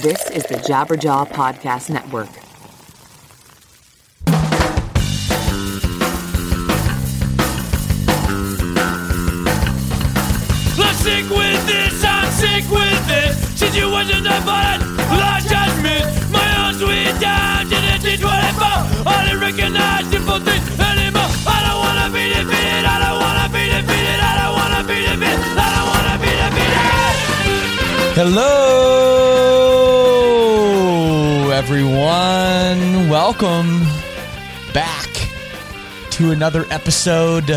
This is the Jabberjaw Podcast Network. I'm sick with this, I'm sick with this Situation that violent, lost judgment My own sweet time didn't teach what I found I didn't recognize simple things anymore. I don't wanna be defeated, I don't wanna be defeated I don't wanna be defeated, I don't wanna be defeated. Hello, everyone. Welcome back to another episode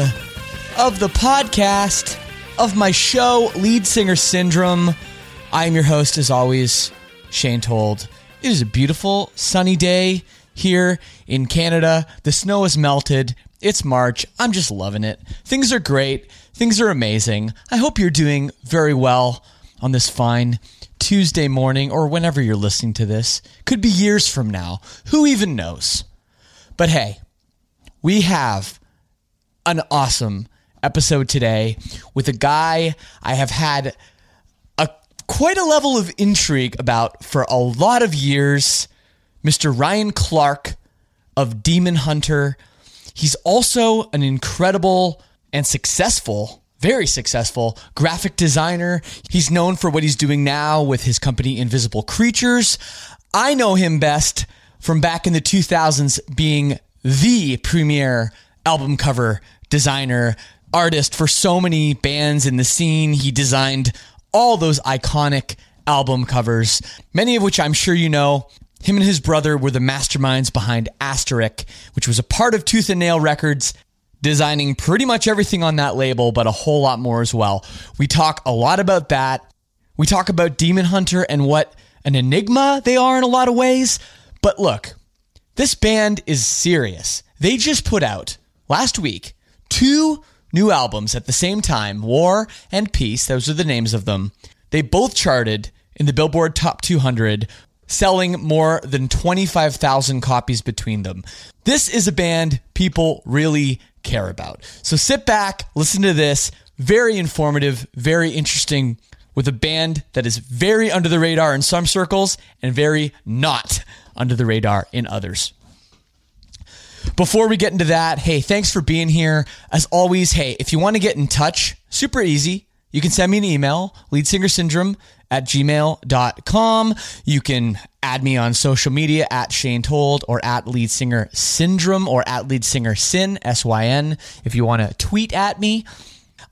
of the podcast of my show, Lead Singer Syndrome. I am your host, as always, Shane Told. It is a beautiful, sunny day here in Canada. The snow has melted. It's March. I'm just loving it. Things are great. Things are amazing. I hope you're doing very well on this fine Tuesday morning or whenever you're listening to this. Could be years from now. Who even knows? But hey, we have an awesome episode today with a guy I have had a quite a level of intrigue about for a lot of years, Mr. Ryan Clark of Demon Hunter. He's also an incredible and successful, very successful graphic designer. He's known for what he's doing now with his company Invisible Creatures. I know him best from back in the 2000s being the premier album cover designer, artist for so many bands in the scene. He designed all those iconic album covers, many of which I'm sure you know. Him and his brother were the masterminds behind Asterik, which was a part of Tooth and Nail Records, designing pretty much everything on that label, but a whole lot more as well. We talk a lot about that. We talk about Demon Hunter and what an enigma they are in a lot of ways. But look, this band is serious. They just put out last week two new albums at the same time War and Peace, those are the names of them. They both charted in the Billboard Top 200, selling more than 25,000 copies between them. This is a band people really care about. So sit back, listen to this. Very informative, very interesting with a band that is very under the radar in some circles and very not under the radar in others. Before we get into that, hey, thanks for being here. As always, hey, if you want to get in touch, super easy. You can send me an email, leadsingersyndrome at gmail.com. You can add me on social media at Shane Told or at Lead Singer Syndrome or at Lead Singer Sin, S Y N, if you want to tweet at me.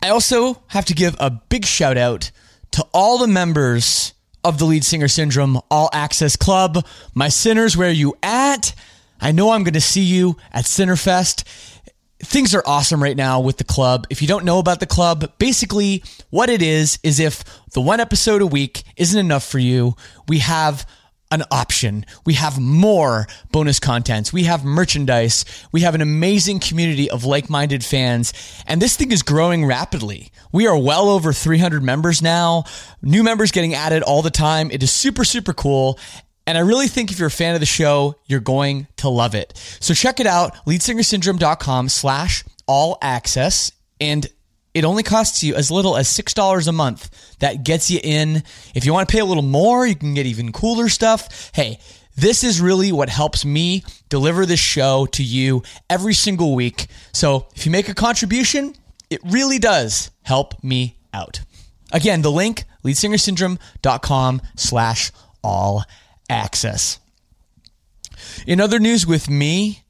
I also have to give a big shout out to all the members of the Lead Singer Syndrome All Access Club. My sinners, where are you at? I know I'm going to see you at Sinnerfest. Things are awesome right now with the club. If you don't know about the club, basically what it is is if the one episode a week isn't enough for you, we have an option. We have more bonus contents. We have merchandise. We have an amazing community of like minded fans. And this thing is growing rapidly. We are well over 300 members now, new members getting added all the time. It is super, super cool. And I really think if you're a fan of the show, you're going to love it. So check it out, leadsingersyndrome.com slash all access. And it only costs you as little as $6 a month. That gets you in. If you want to pay a little more, you can get even cooler stuff. Hey, this is really what helps me deliver this show to you every single week. So if you make a contribution, it really does help me out. Again, the link, leadsingersyndrome.com slash all access. In other news with me,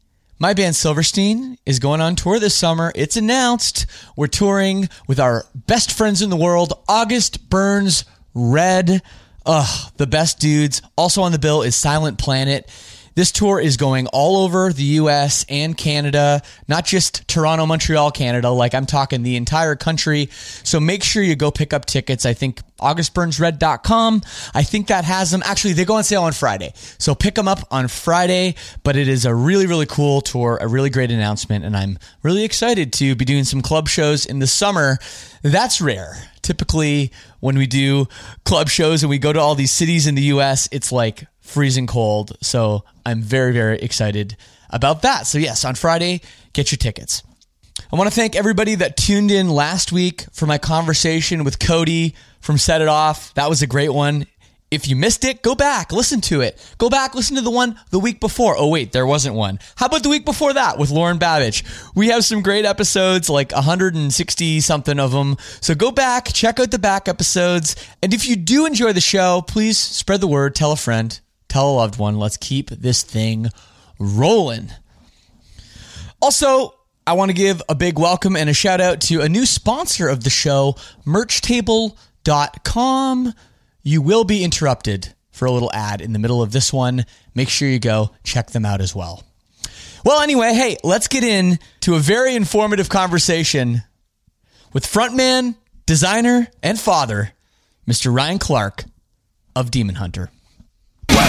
my band Silverstein is going on tour this summer. It's announced. We're touring with our best friends in the world, August Burns Red. Ugh, the best dudes. Also on the bill is Silent Planet. This tour is going all over the US and Canada, not just Toronto, Montreal, Canada. Like I'm talking the entire country. So make sure you go pick up tickets. I think augustburnsred.com. I think that has them. Actually, they go on sale on Friday. So pick them up on Friday. But it is a really, really cool tour, a really great announcement. And I'm really excited to be doing some club shows in the summer. That's rare. Typically, when we do club shows and we go to all these cities in the US, it's like freezing cold. So I'm very, very excited about that. So, yes, on Friday, get your tickets. I want to thank everybody that tuned in last week for my conversation with Cody from Set It Off. That was a great one. If you missed it, go back, listen to it. Go back, listen to the one the week before. Oh, wait, there wasn't one. How about the week before that with Lauren Babic? We have some great episodes, like 160 something of them. So go back, check out the back episodes. And if you do enjoy the show, please spread the word, tell a friend, tell a loved one. Let's keep this thing rolling. Also, I want to give a big welcome and a shout out to a new sponsor of the show, merchtable.com. You will be interrupted for a little ad in the middle of this one. Make sure you go check them out as well. Well, anyway, hey, let's get in to a very informative conversation with frontman, designer, and father, Mr. Ryan Clark of Demon Hunter.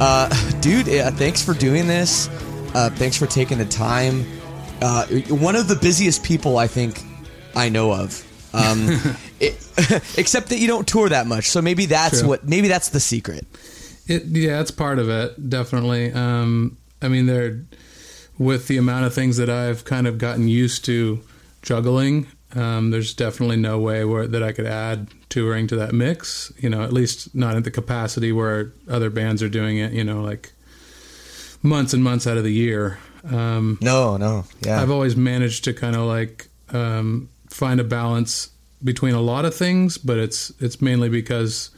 Uh, dude, uh, thanks for doing this. Uh, thanks for taking the time. Uh, one of the busiest people I think I know of. Um, it, except that you don't tour that much, so maybe that's True. what. Maybe that's the secret. It yeah, that's part of it, definitely. Um, I mean, there with the amount of things that I've kind of gotten used to juggling. Um, there's definitely no way where that I could add touring to that mix. You know, at least not at the capacity where other bands are doing it. You know, like months and months out of the year. Um, No, no, yeah, I've always managed to kind of like um, find a balance between a lot of things, but it's it's mainly because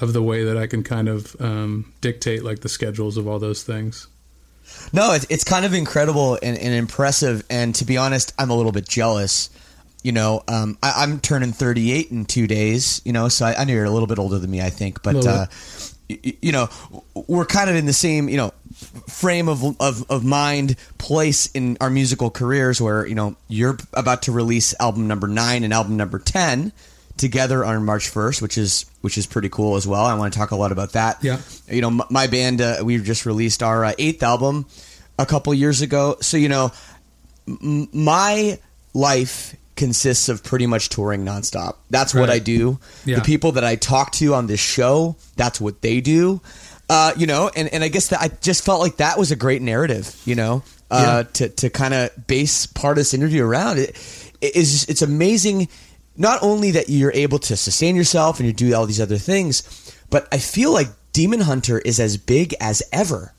of the way that I can kind of um, dictate like the schedules of all those things. No, it's, it's kind of incredible and, and impressive. And to be honest, I'm a little bit jealous. You know, um, I, I'm turning 38 in two days. You know, so I, I know you're a little bit older than me, I think. But uh, y- you know, we're kind of in the same you know frame of, of of mind, place in our musical careers. Where you know you're about to release album number nine and album number 10 together on March 1st, which is which is pretty cool as well. I want to talk a lot about that Yeah. you know, m- my band, uh, we just released our uh, eighth album a couple years ago. So, you know, m- my life consists of pretty much touring nonstop. That's what I do. Yeah. The people that I talk to on this show, that's what they do. Uh, you know, and, and I guess that I just felt like that was a great narrative, you know, uh, to, to kind of base part of this interview around it. It is, it's amazing not only that you're able to sustain yourself and you do all these other things, but I feel like Demon Hunter is as big as ever.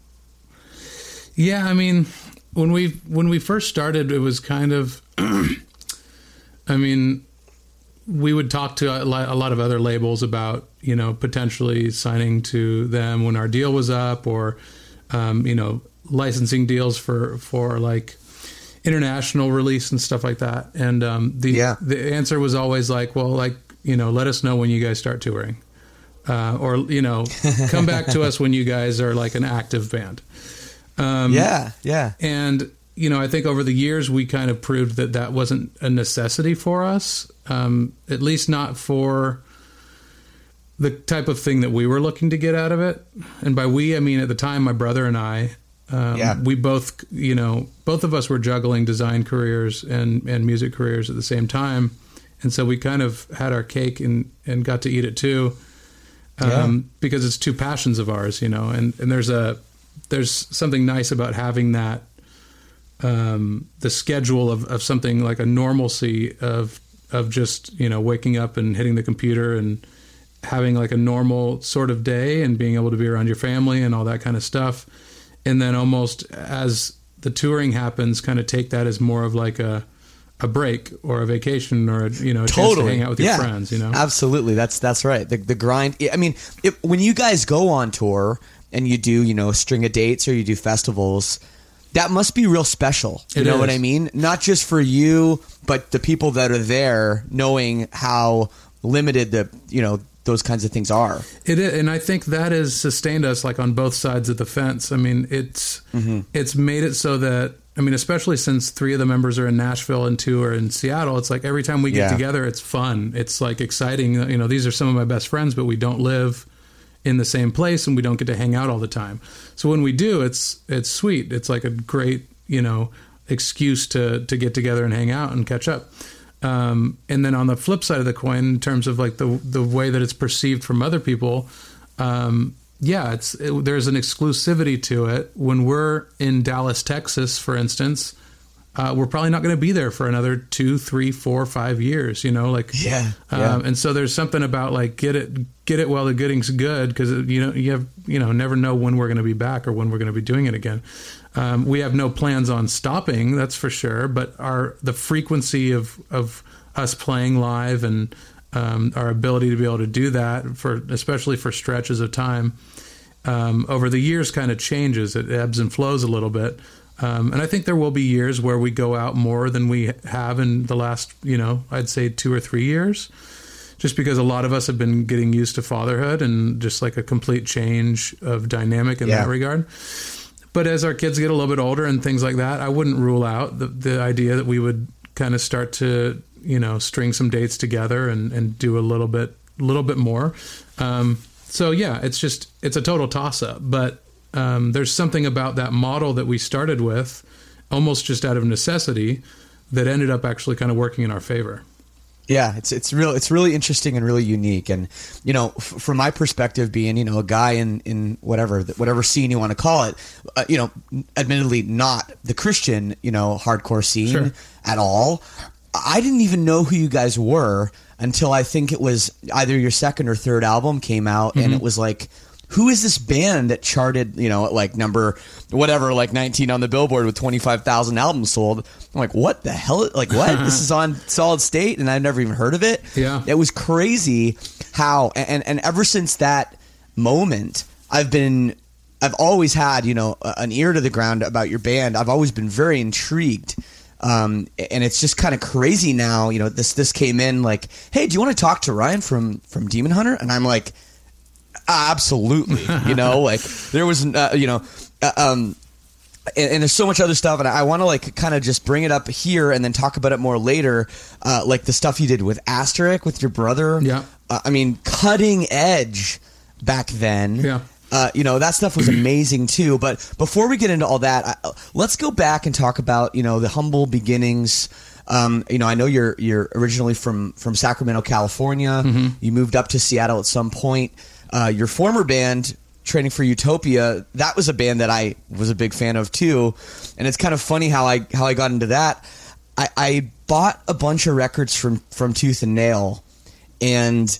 Yeah, I mean, when we when we first started, it was kind of, I mean, we would talk to a lot, of other labels about you know potentially signing to them when our deal was up, or um, you know licensing deals for for like international release and stuff like that. And um, the Yeah. the answer was always like, well, like you know, let us know when you guys start touring. Uh, or you know, come back to us when you guys are like an active band. Um, yeah, yeah. and you know, I think over the years we kind of proved that that wasn't a necessity for us, um, at least not for the type of thing that we were looking to get out of it. And by we, I mean at the time, my brother and I, um, Yeah. we both, you know, both of us were juggling design careers and and music careers at the same time, and so we kind of had our cake and and got to eat it too um, because it's two passions of ours, you know, and, and there's a there's something nice about having that um, the schedule of, of something like a normalcy of of just you know waking up and hitting the computer and having like a normal sort of day and being able to be around your family and all that kind of stuff, and then almost as the touring happens, kind of take that as more of like a a break or a vacation or a, you know a chance to hang out with your friends, you know. absolutely. That's that's right. The the grind. I mean, if, when you guys go on tour and you do, you know, a string of dates or you do festivals, that must be real special. You It know what I mean? Not just for you, but the people that are there, knowing how limited the you know those kinds of things are. It is, and I think that has sustained us like on both sides of the fence. I mean, it's Mm-hmm. it's made it so that I mean, especially since three of the members are in Nashville and two are in Seattle. It's like every time we get Yeah. together, it's fun. It's like exciting. You know, these are some of my best friends, but we don't live in the same place and we don't get to hang out all the time. So when we do, it's it's sweet. It's like a great you know excuse to to get together and hang out and catch up. Um, and then on the flip side of the coin, in terms of like the the way that it's perceived from other people, um, yeah, it's it, there's an exclusivity to it. When we're in Dallas, Texas, for instance, uh, we're probably not going to be there for another two, three, four, five years. You know, like Yeah, Um, yeah. and so there's something about like get it get it while the getting's good because you know you have you know never know when we're going to be back or when we're going to be doing it again. Um, we have no plans on stopping, that's for sure. But our the frequency of of us playing live and um, our ability to be able to do that for especially for stretches of time um, over the years kind of changes. It ebbs and flows a little bit. Um, and I think there will be years where we go out more than we have in the last, you know, I'd say two or three years, just because a lot of us have been getting used to fatherhood and just like a complete change of dynamic in Yeah. that regard. But as our kids get a little bit older and things like that, I wouldn't rule out the, the idea that we would kind of start to, you know, string some dates together and, and do a little bit, a little bit more. Um, so yeah, it's just it's a total toss up. But um, there's something about that model that we started with, almost just out of necessity, that ended up actually kind of working in our favor. Yeah, it's it's real. It's really interesting and really unique. And you know, f- from my perspective, being you know a guy in in whatever whatever scene you want to call it, uh, you know, admittedly not the Christian you know hardcore scene Sure. at all. I didn't even know who you guys were until I think it was either your second or third album came out, and it was like. Who is this band that charted, you know, at like number whatever, like 19 on the Billboard with 25,000 albums sold? I'm like, what the hell? Like, what? this is on Solid State, and I've never even heard of it. Yeah. It was crazy how, and, and ever since that moment, I've been, I've always had, you know, an ear to the ground about your band. I've always been very intrigued. Um, and it's just kind of crazy now, you know, this, this came in like, Hey, do you want to talk to Ryan from, from Demon Hunter? And I'm like, absolutely, you know, like there was, uh, you know, uh, um, and, and there's so much other stuff, and I, I want to like kind of just bring it up here and then talk about it more later, uh, like the stuff you did with Asterik with your brother. Yeah. uh, I mean, cutting edge back then. Yeah. Uh, you know that stuff was amazing too. But before we get into all that, I, let's go back and talk about you know the humble beginnings. Um, you know, I know you're you're originally from from Sacramento, California. You moved up to Seattle at some point. Uh, your former band, Training for Utopia, that was a band that I was a big fan of too. And it's kind of funny how I how I got into that. I, I bought a bunch of records from from Tooth and Nail, and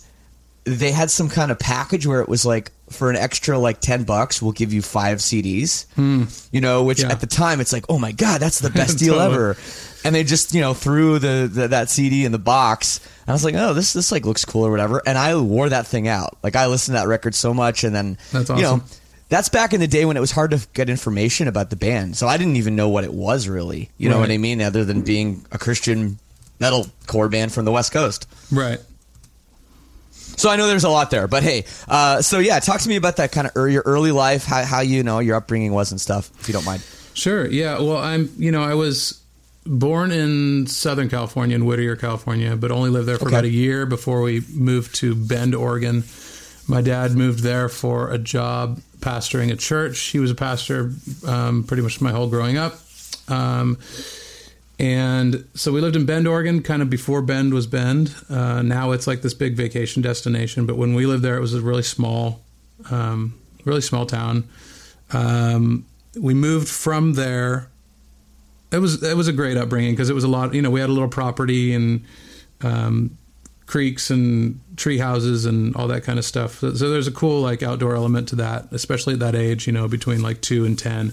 they had some kind of package where it was like for an extra like 10 bucks we'll give you five cds you know which Yeah. at the time it's like oh my god that's the best deal Totally. ever and they just you know threw the, the that cd in the box and i was like oh this this like looks cool or whatever and i wore that thing out like i listened to that record so much and then That's you know that's back in the day when it was hard to get information about the band so i didn't even know what it was really you know what i mean other than being a christian metal core band from the west coast Right. so I know there's a lot there, but hey, uh, so yeah, talk to me about that kind of ear your early life, how, how you know your upbringing was and stuff, if you don't mind. Sure. Yeah. Well, I'm. You know, I was born in Southern California, in Whittier, California, but only lived there for Okay. about a year before we moved to Bend, Oregon. My dad moved there for a job pastoring a church. He was a pastor um, pretty much my whole growing up. Um, and so we lived in Bend, Oregon, kind of before Bend was Bend. Uh, now it's like this big vacation destination. But when we lived there, it was a really small, um, really small town. Um, we moved from there. It was it was a great upbringing because it was a lot. You know, we had a little property and um, creeks and tree houses and all that kind of stuff. So, so there's a cool like outdoor element to that, especially at that age. You know, between like two and ten.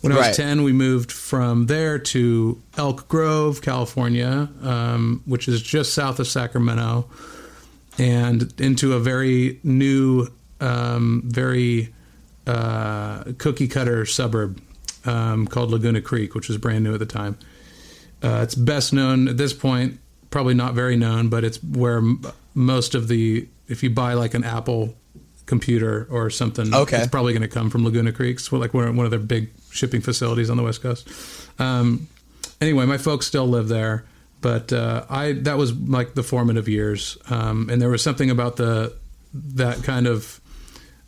When I was Right. ten, we moved from there to Elk Grove, California, um, which is just south of Sacramento, and into a very new, um, very uh, cookie cutter suburb um, called Laguna Creek, which was brand new at the time. Uh, it's best known at this point, probably not very known, but it's where m- most of the if you buy like an Apple computer or something, Okay. it's probably going to come from Laguna Creek. It's like one of, one of their big shipping facilities on the west coast. Um, anyway, my folks still live there, but uh, I that was like the formative years, um, and there was something about the that kind of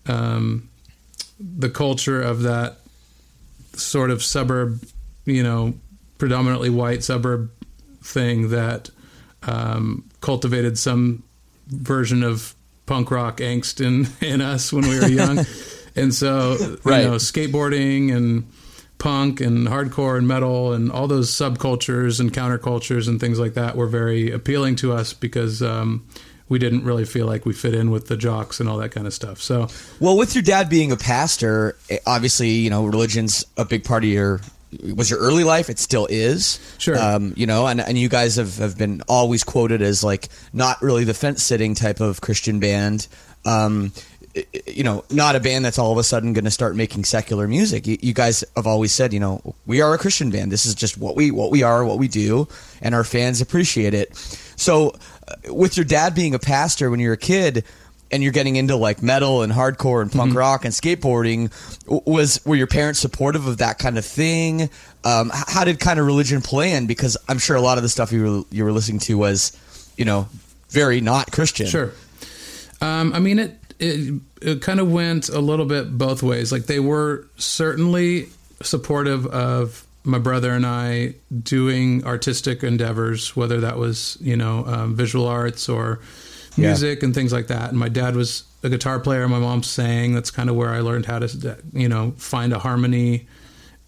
um, the culture of that sort of suburb, you know, predominantly white suburb thing that um, cultivated some version of punk rock angst in in us when we were young, and so Right. you know, skateboarding and punk and hardcore and metal and all those subcultures and countercultures and things like that were very appealing to us because um, we didn't really feel like we fit in with the jocks and all that kind of stuff. So Well, with your dad being a pastor, obviously, you know, religion's a big part of your was your early life. It still is. Sure. Um, you know, and, and you guys have, have been always quoted as like not really the fence sitting type of Christian band. Um, you know, not a band that's all of a sudden going to start making secular music. You, you guys have always said, you know, we are a Christian band. This is just what we what we are, what we do, and our fans appreciate it. So, with your dad being a pastor when you're a kid, and you're getting into like metal and hardcore and punk rock and skateboarding, was were your parents supportive of that kind of thing? Um, how did kind of religion play in? Because I'm sure a lot of the stuff you were you were listening to was, you know, very not Christian. Sure. Um, I mean, it, it it kind of went a little bit both ways. Like they were certainly supportive of my brother and I doing artistic endeavors, whether that was you know um, visual arts or Yeah. music and things like that. And my dad was a guitar player. My mom sang. That's kind of where I learned how to you know find a harmony,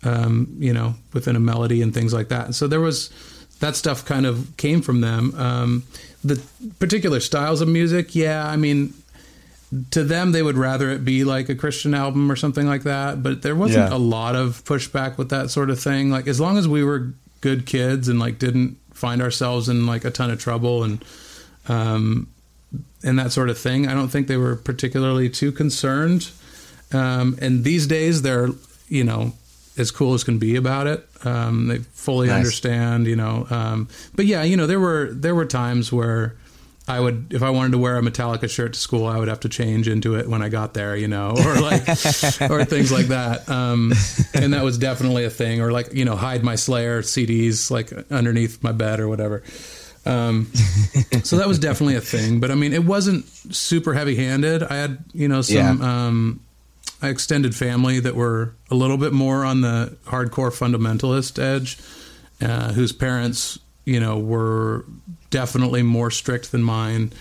um, you know, within a melody and things like that. And so there was that stuff kind of came from them. Um, the particular styles of music, yeah, I mean, to them they would rather it be like a Christian album or something like that. But there wasn't Yeah. a lot of pushback with that sort of thing. Like as long as we were good kids and like didn't find ourselves in like a ton of trouble and um, and that sort of thing, I don't think they were particularly too concerned. Um, and these days they're you know as cool as can be about it. Um, they fully Nice. understand, you know. Um, but yeah, you know, there were there were times where I would, if I wanted to wear a Metallica shirt to school, I would have to change into it when I got there, you know, or like, or things like that. Um, and that was definitely a thing, or like, you know, hide my Slayer CDs like underneath my bed or whatever. Um, so that was definitely a thing, but I mean, it wasn't super heavy handed. I had, you know, some, Yeah. um, extended family that were a little bit more on the hardcore fundamentalist edge, uh, whose parents, you know, were definitely more strict than mine.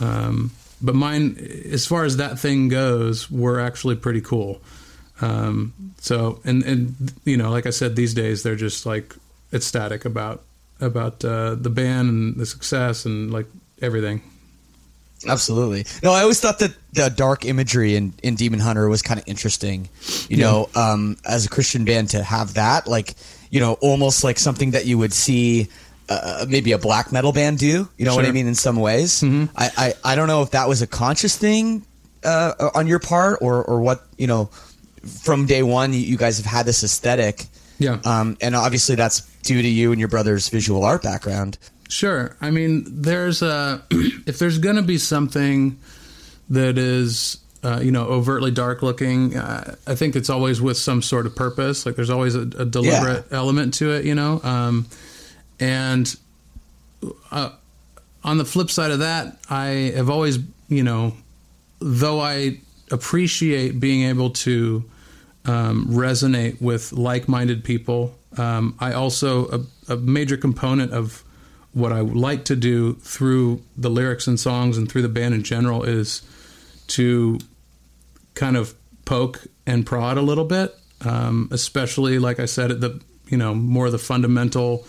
Um, but mine, as far as that thing goes, were actually pretty cool. Um, so, and and you know, like I said, these days they're just like ecstatic about about uh, the band and the success and like everything. Absolutely. No, I always thought that the dark imagery in, in Demon Hunter was kind of interesting. You know, um, as a Christian band to have that, like, you know, almost like something that you would see uh, maybe a black metal band do. You know what I mean? In some ways, I, I I don't know if that was a conscious thing uh, on your part or or what. You know, from day one, you, guys have had this aesthetic. Yeah. Um, and obviously that's due to you and your brother's visual art background. Sure. I mean, there's a if there's going to be something that is uh, you know overtly dark looking, uh, I think it's always with some sort of purpose. Like there's always a, a deliberate element to it, you know. Um, and uh, on the flip side of that, I have always, you know, though I appreciate being able to um, resonate with like-minded people, um, I also a, a major component of what I like to do through the lyrics and songs and through the band in general is to kind of poke and prod a little bit, um, especially like I said at the you know more of the fundamental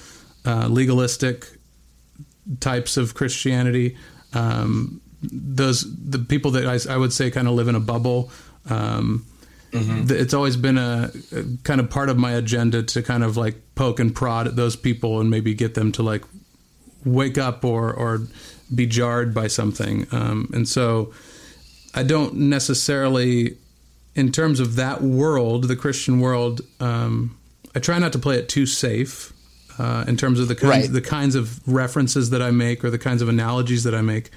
uh, legalistic types of Christianity. Um, those the people that I, I would say kind of live in a bubble. Um, th- It's always been a, a kind of part of my agenda to kind of like poke and prod at those people and maybe get them to like wake up or or be jarred by something. Um, and so I don't necessarily, in terms of that world, the Christian world, um, I try not to play it too safe. Uh, in terms of the kinds, Right. the kinds of references that I make or the kinds of analogies that I make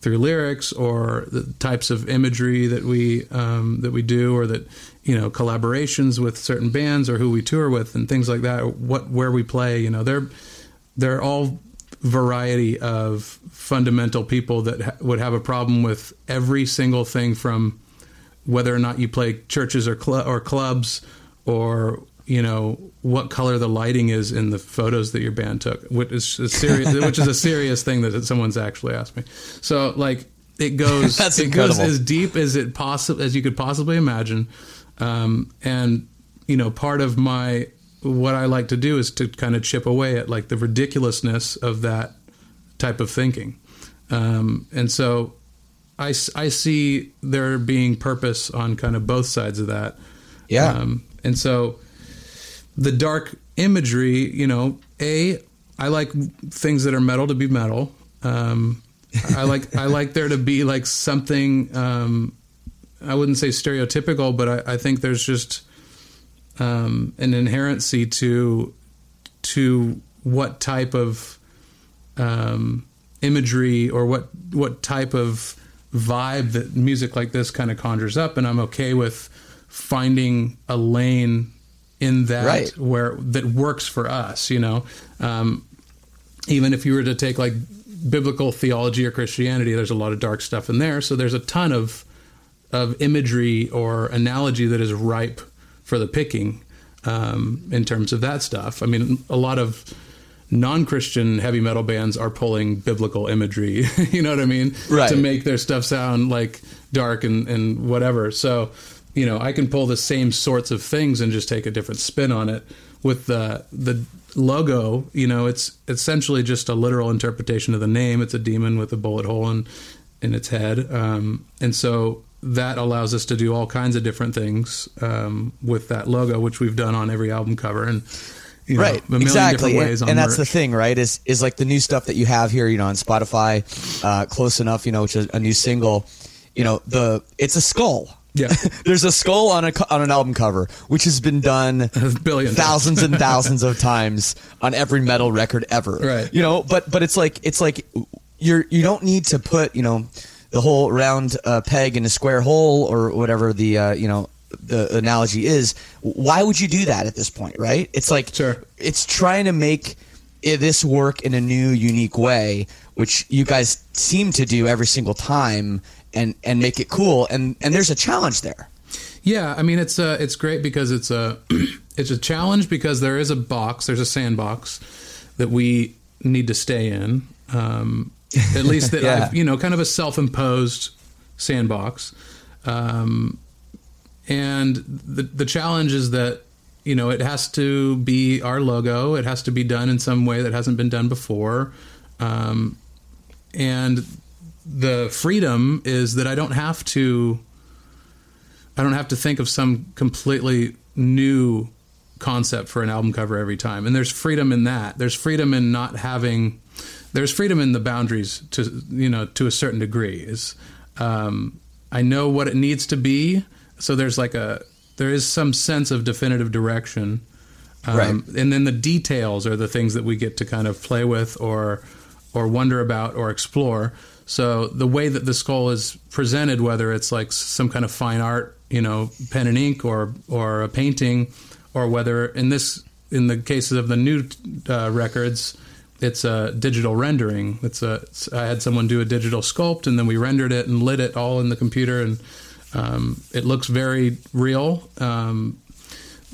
through lyrics or the types of imagery that we um, that we do or that you know collaborations with certain bands or who we tour with and things like that what where we play you know they're they're all variety of fundamental people that ha- would have a problem with every single thing from whether or not you play churches or cl- or clubs or you know what color the lighting is in the photos that your band took, which is a serious, which is a serious thing that someone's actually asked me. So like it goes, That's it goes as deep as it possible as you could possibly imagine, um, and you know part of my what I like to do is to kind of chip away at like the ridiculousness of that type of thinking, um, and so I I see there being purpose on kind of both sides of that. Yeah. Um, and so the dark imagery, you know, a I like things that are metal to be metal. Um, I like I like there to be like something. Um, I wouldn't say stereotypical, but I, I think there's just um, an inherency to to what type of um, imagery or what what type of vibe that music like this kind of conjures up, and I'm okay with finding a lane in that Right. where that works for us. You know, um, even if you were to take like biblical theology or Christianity, there's a lot of dark stuff in there. So there's a ton of of imagery or analogy that is ripe for the picking um, in terms of that stuff. I mean, a lot of non-Christian heavy metal bands are pulling biblical imagery. you know what I mean? Right. To make their stuff sound like dark and, and whatever. So, you know, I can pull the same sorts of things and just take a different spin on it. With the the logo, you know, it's essentially just a literal interpretation of the name. It's a demon with a bullet hole in in its head, um, and so that allows us to do all kinds of different things um, with that logo, which we've done on every album cover and you know, right. a exactly different and, on and that's the thing right is is like the new stuff that you have here you know on spotify uh close enough you know which is a new single you know the it's a skull Yeah. there's a skull on a on an album cover which has been done A billion thousands and thousands of times on every metal record ever Right. you know but but it's like it's like you're you don't need to put you know the whole round uh, peg in a square hole or whatever the uh, you know the analogy is why would you do that at this point right it's like Sure. it's trying to make this work in a new unique way which you guys seem to do every single time and and make it cool and and there's a challenge there Yeah, I mean it's uh, it's great because it's a it's a challenge because there is a box, there's a sandbox that we need to stay in. Um, at least that Yeah. I've, you know, kind of a self-imposed sandbox. Um, and the the challenge is that you know it has to be our logo. It has to be done in some way that hasn't been done before. Um, and the freedom is that I don't have to I don't have to think of some completely new concept for an album cover every time. And there's freedom in that. There's freedom in not having. There's freedom in the boundaries to you know to a certain degree. Is um, I know what it needs to be. So there's like a there is some sense of definitive direction. Um, Right. And then the details are the things that we get to kind of play with or or wonder about or explore. So the way that the skull is presented, whether it's like some kind of fine art, you know, pen and ink, or or a painting, or whether in this in the cases of the new uh, records, it's a digital rendering. It's a it's, I had someone do a digital sculpt, and then we rendered it and lit it all in the computer, and um, it looks very real. Um,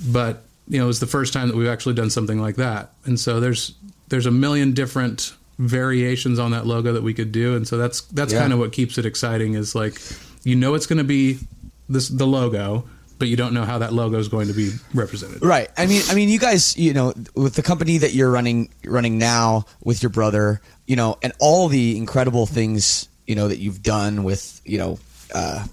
but you know, it was the first time that we've actually done something like that, and so there's there's a million different variations on that logo that we could do, and so that's that's Yeah. kind of what keeps it exciting. Is like you know it's going to be this the logo, but you don't know how that logo is going to be represented. Right. I mean, I mean, you guys, you know, with the company that you're running, running now with your brother, you know, and all the incredible things, you know, that you've done with, you know, uh,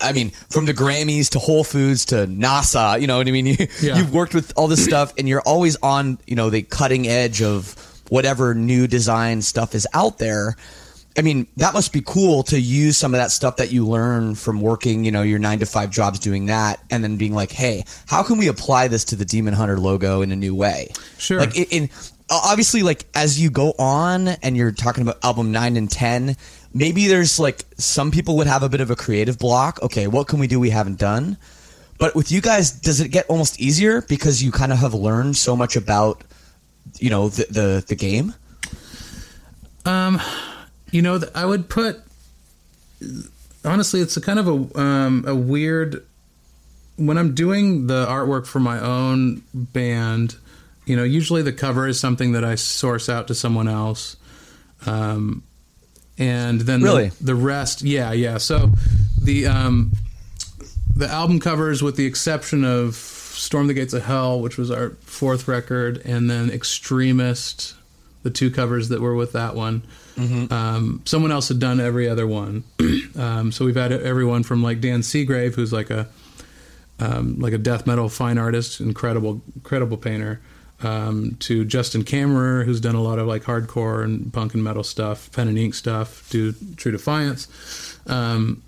I mean, from the Grammys to Whole Foods to NASA, you know what I mean? You, Yeah. You've worked with all this stuff, and you're always on, you know, the cutting edge of whatever new design stuff is out there. I mean, that must be cool to use some of that stuff that you learn from working, you know, your nine to five jobs doing that, and then being like, hey, how can we apply this to the Demon Hunter logo in a new way? Sure. Like, in, in obviously, like as you go on and you're talking about album nine and ten, maybe there's like some people would have a bit of a creative block. Okay, what can we do we haven't done? But with you guys, does it get almost easier because you kind of have learned so much about, you know, the the, the game? Um, you know, I would put honestly, it's a kind of a um, a weird when I'm doing the artwork for my own band. You know, usually the cover is something that I source out to someone else, um, and then Really? the, the rest, yeah, yeah. So the um, the album covers, with the exception of "Storm the Gates of Hell," which was our fourth record, and then "Extremist," the two covers that were with that one. Um, someone else had done every other one, um, so we've had everyone from like Dan Seagrave, who's like a um, like a death metal fine artist, incredible, incredible painter, um, to Justin Kammerer, who's done a lot of like hardcore and punk and metal stuff, pen and ink stuff, do True Defiance, um,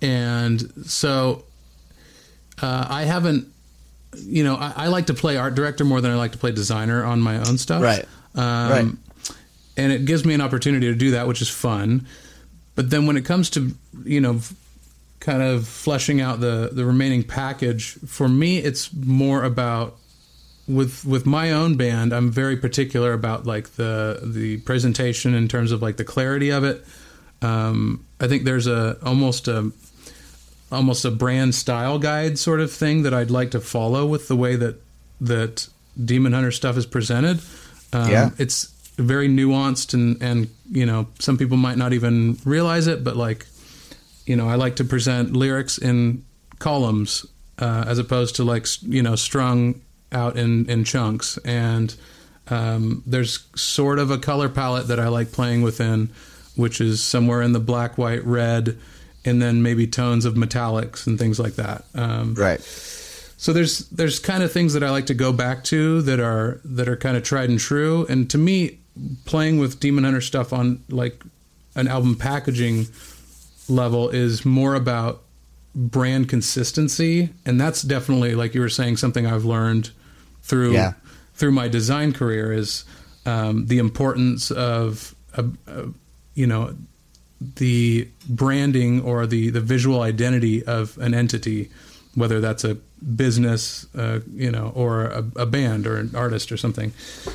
and so uh, I haven't, you know, I, I like to play art director more than I like to play designer on my own stuff, Right. Um, Right. And it gives me an opportunity to do that, which is fun. But then when it comes to, you know, kind of fleshing out the the remaining package for me it's more about with with my own band i'm very particular about like the the presentation in terms of like the clarity of it um i think there's a almost a almost a brand style guide sort of thing that i'd like to follow with the way that that demon hunter stuff is presented um, Yeah. it's very nuanced and and you know some people might not even realize it but like you know, I like to present lyrics in columns uh, as opposed to like you know strung out in in chunks. And um, there's sort of a color palette that I like playing within, which is somewhere in the black, white, red, and then maybe tones of metallics and things like that. Um, Right. so there's there's kind of things that I like to go back to that are that are kind of tried and true. And to me, playing with Demon Hunter stuff on like an album packaging level is more about brand consistency, and that's definitely like you were saying something I've learned through Yeah. through my design career is um, the importance of uh, uh, you know the branding or the the visual identity of an entity, whether that's a business, uh, you know, or a, a band or an artist or something.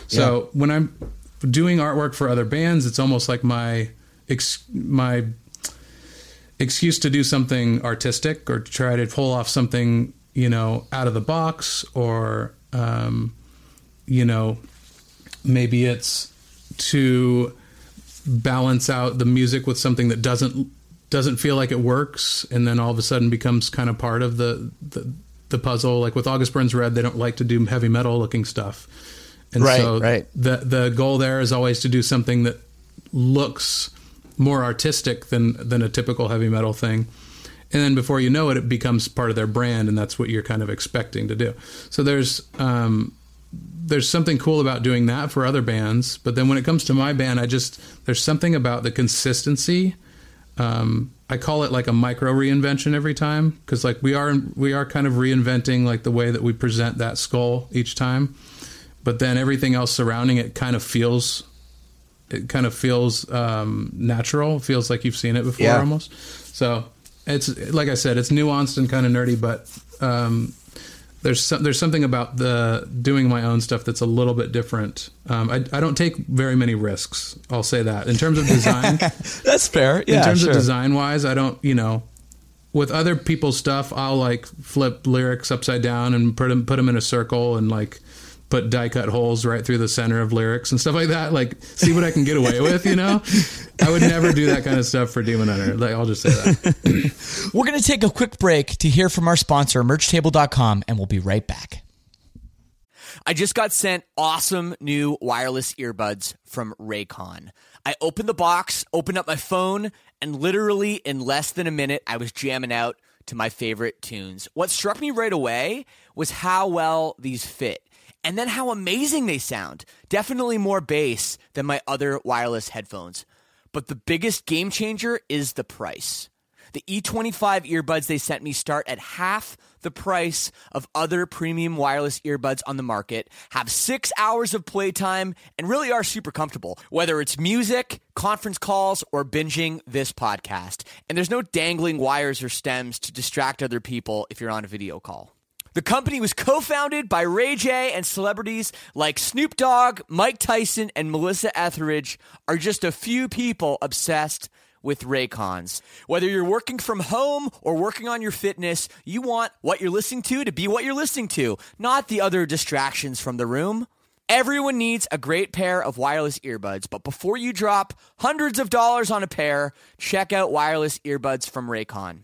So when I'm doing artwork for other bands, it's almost like my ex- my excuse to do something artistic or to try to pull off something you know out of the box or um, you know maybe it's to balance out the music with something that doesn't doesn't feel like it works and then all of a sudden becomes kind of part of the the, the puzzle. Like with august burns red they don't like to do heavy metal looking stuff. And Right, so right. the the goal there is always to do something that looks more artistic than than a typical heavy metal thing. And then before you know it it becomes part of their brand and that's what you're kind of expecting to do. So there's um there's something cool about doing that for other bands. But then when it comes to my band i just there's something about the consistency um, I call it like a micro reinvention every time because like we are we are kind of reinventing like the way that we present that skull each time, but then everything else surrounding it kind of feels it kind of feels um, natural, feels like you've seen it before Yeah. almost. So it's like I said, it's nuanced and kind of nerdy, but um, there's some, there's something about the doing my own stuff that's a little bit different. Um, I, I don't take very many risks. I'll say that in terms of design That's fair. Yeah, in terms sure. of design wise, I don't, you know, with other people's stuff, I'll like flip lyrics upside down and put them put them in a circle and like put die cut holes right through the center of lyrics and stuff like that. Like, see what I can get away with. You know, I would never do that kind of stuff for Demon Hunter. Like, I'll just say that. We're going to take a quick break to hear from our sponsor, merchtable.com, and we'll be right back. I just got sent awesome new wireless earbuds from Raycon. I opened the box, opened up my phone, and literally in less than a minute, I was jamming out to my favorite tunes. What struck me right away was how well these fit. And then how amazing they sound. Definitely more bass than my other wireless headphones. But the biggest game changer is the price. The E25 earbuds they sent me start at half the price of other premium wireless earbuds on the market, have six hours of playtime, and really are super comfortable, whether it's music, conference calls, or binging this podcast. And there's no dangling wires or stems to distract other people if you're on a video call. The company was co founded by Ray J, and celebrities like Snoop Dogg, Mike Tyson, and Melissa Etheridge are just a few people obsessed with Raycons. Whether you're working from home or working on your fitness, you want what you're listening to to be what you're listening to, not the other distractions from the room. Everyone needs a great pair of wireless earbuds, but before you drop hundreds of dollars on a pair, check out wireless earbuds from Raycon.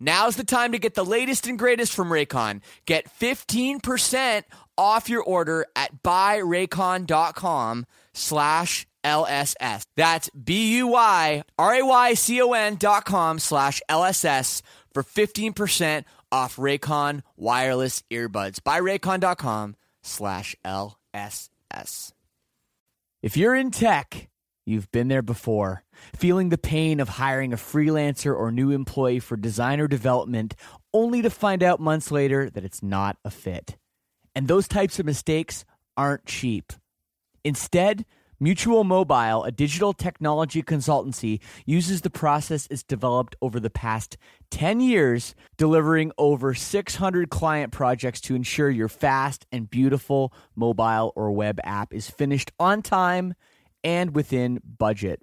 Now's the time to get the latest and greatest from Raycon. Get 15% off your order at buyraycon.com slash LSS. That's B-U-Y-R-A-Y-C-O-N dot com slash LSS for 15% off Raycon wireless earbuds. Buyraycon.com slash LSS. If you're in tech, you've been there before. Feeling the pain of hiring a freelancer or new employee for designer development only to find out months later that it's not a fit. And those types of mistakes aren't cheap. Instead, Mutual Mobile, a digital technology consultancy, uses the process it's developed over the past 10 years, delivering over 600 client projects to ensure your fast and beautiful mobile or web app is finished on time and within budget.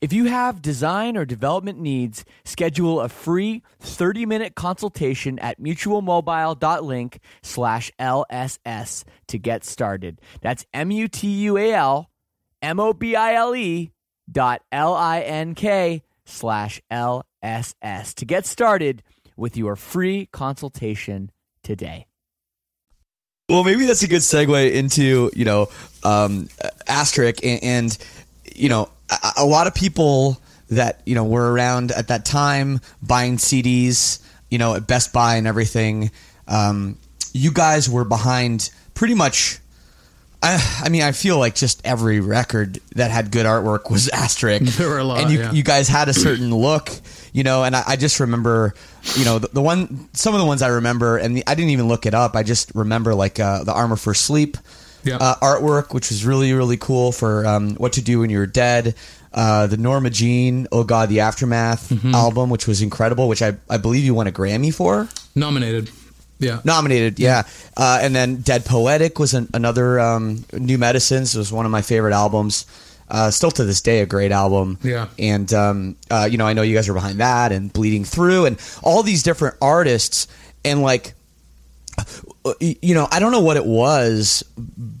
If you have design or development needs, schedule a free 30-minute consultation at mutualmobile.link slash LSS to get started. That's M-U-T-U-A-L M-O-B-I-L-E dot L-I-N-K slash LSS to get started with your free consultation today. Well, maybe that's a good segue into you know um, Asterik and, and you know a, a lot of people that you know were around at that time buying CDs, you know, at Best Buy and everything. Um, you guys were behind pretty much. I, I mean, I feel like just every record that had good artwork was Asterik. There were a lot, and you, yeah. you guys had a certain look, you know. And I, I just remember, you know, the, the one, some of the ones I remember, and the, I didn't even look it up. I just remember like uh, the Armor for Sleep Yeah. uh, artwork, which was really really cool for um, what to do when you're dead. Uh, the Norma Jean, Oh God, the Aftermath Mm-hmm. album, which was incredible, which I, I believe you won a Grammy for, Nominated. Yeah. nominated, yeah. Uh, and then Dead Poetic was an, another um, New Medicines. It was one of my favorite albums. Uh, still to this day, a great album. Yeah. And um, uh, you know, I know you guys are behind that and Bleeding Through and all these different artists and like you know, I don't know what it was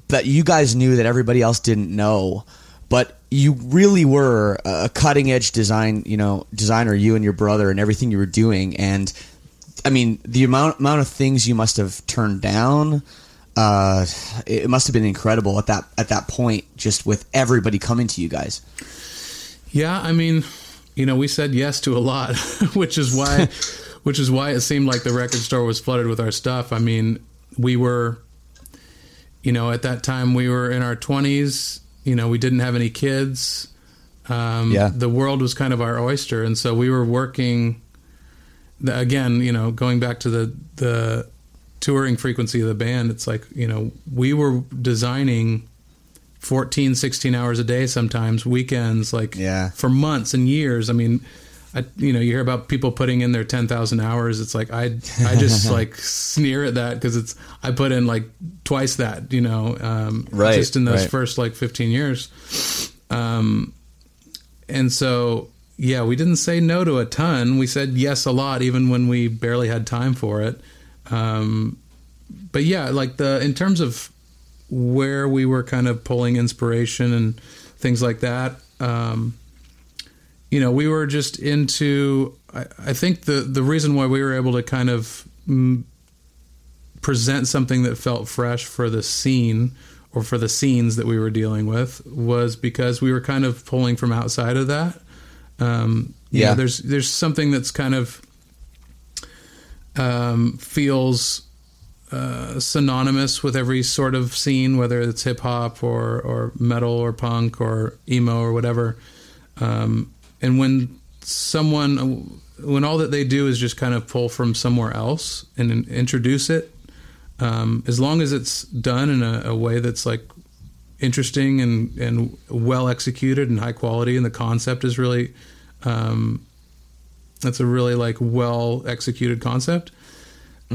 that you guys knew that everybody else didn't know, but you really were a cutting edge design, you know, designer, you and your brother and everything you were doing. And I mean, the amount amount of things you must have turned down, uh, it must have been incredible at that at that point, just with everybody coming to you guys. Yeah, I mean, you know, we said yes to a lot, which is why which is why it seemed like the record store was flooded with our stuff. I mean, we were you know, at that time we were in our 20s, you know, we didn't have any kids. Um, Yeah. the world was kind of our oyster and so we were working the, again, you know, going back to the the touring frequency of the band, it's like, you know, we were designing 14, 16 hours a day sometimes, weekends, like Yeah. for months and years. I mean, I, you know, you hear about people putting in their 10,000 hours. It's like, I, I just like sneer at that because it's, I put in like twice that, you know, um, Right, just in those right. first like 15 years. Um, and so, yeah, we didn't say no to a ton. We said yes a lot, even when we barely had time for it. Um, but yeah, like the, in terms of where we were kind of pulling inspiration and things like that, um, you know, we were just into. I, I think the the reason why we were able to kind of mm, present something that felt fresh for the scene or for the scenes that we were dealing with was because we were kind of pulling from outside of that. Um, you Yeah. know, there's there's something that's kind of um, feels uh, synonymous with every sort of scene, whether it's hip hop or or metal or punk or emo or whatever. Um, and when someone when all that they do is just kind of pull from somewhere else and introduce it. Um, as long as it's done in a, a way that's like interesting and and well executed and high quality, and the concept is really um, that's a really like well executed concept.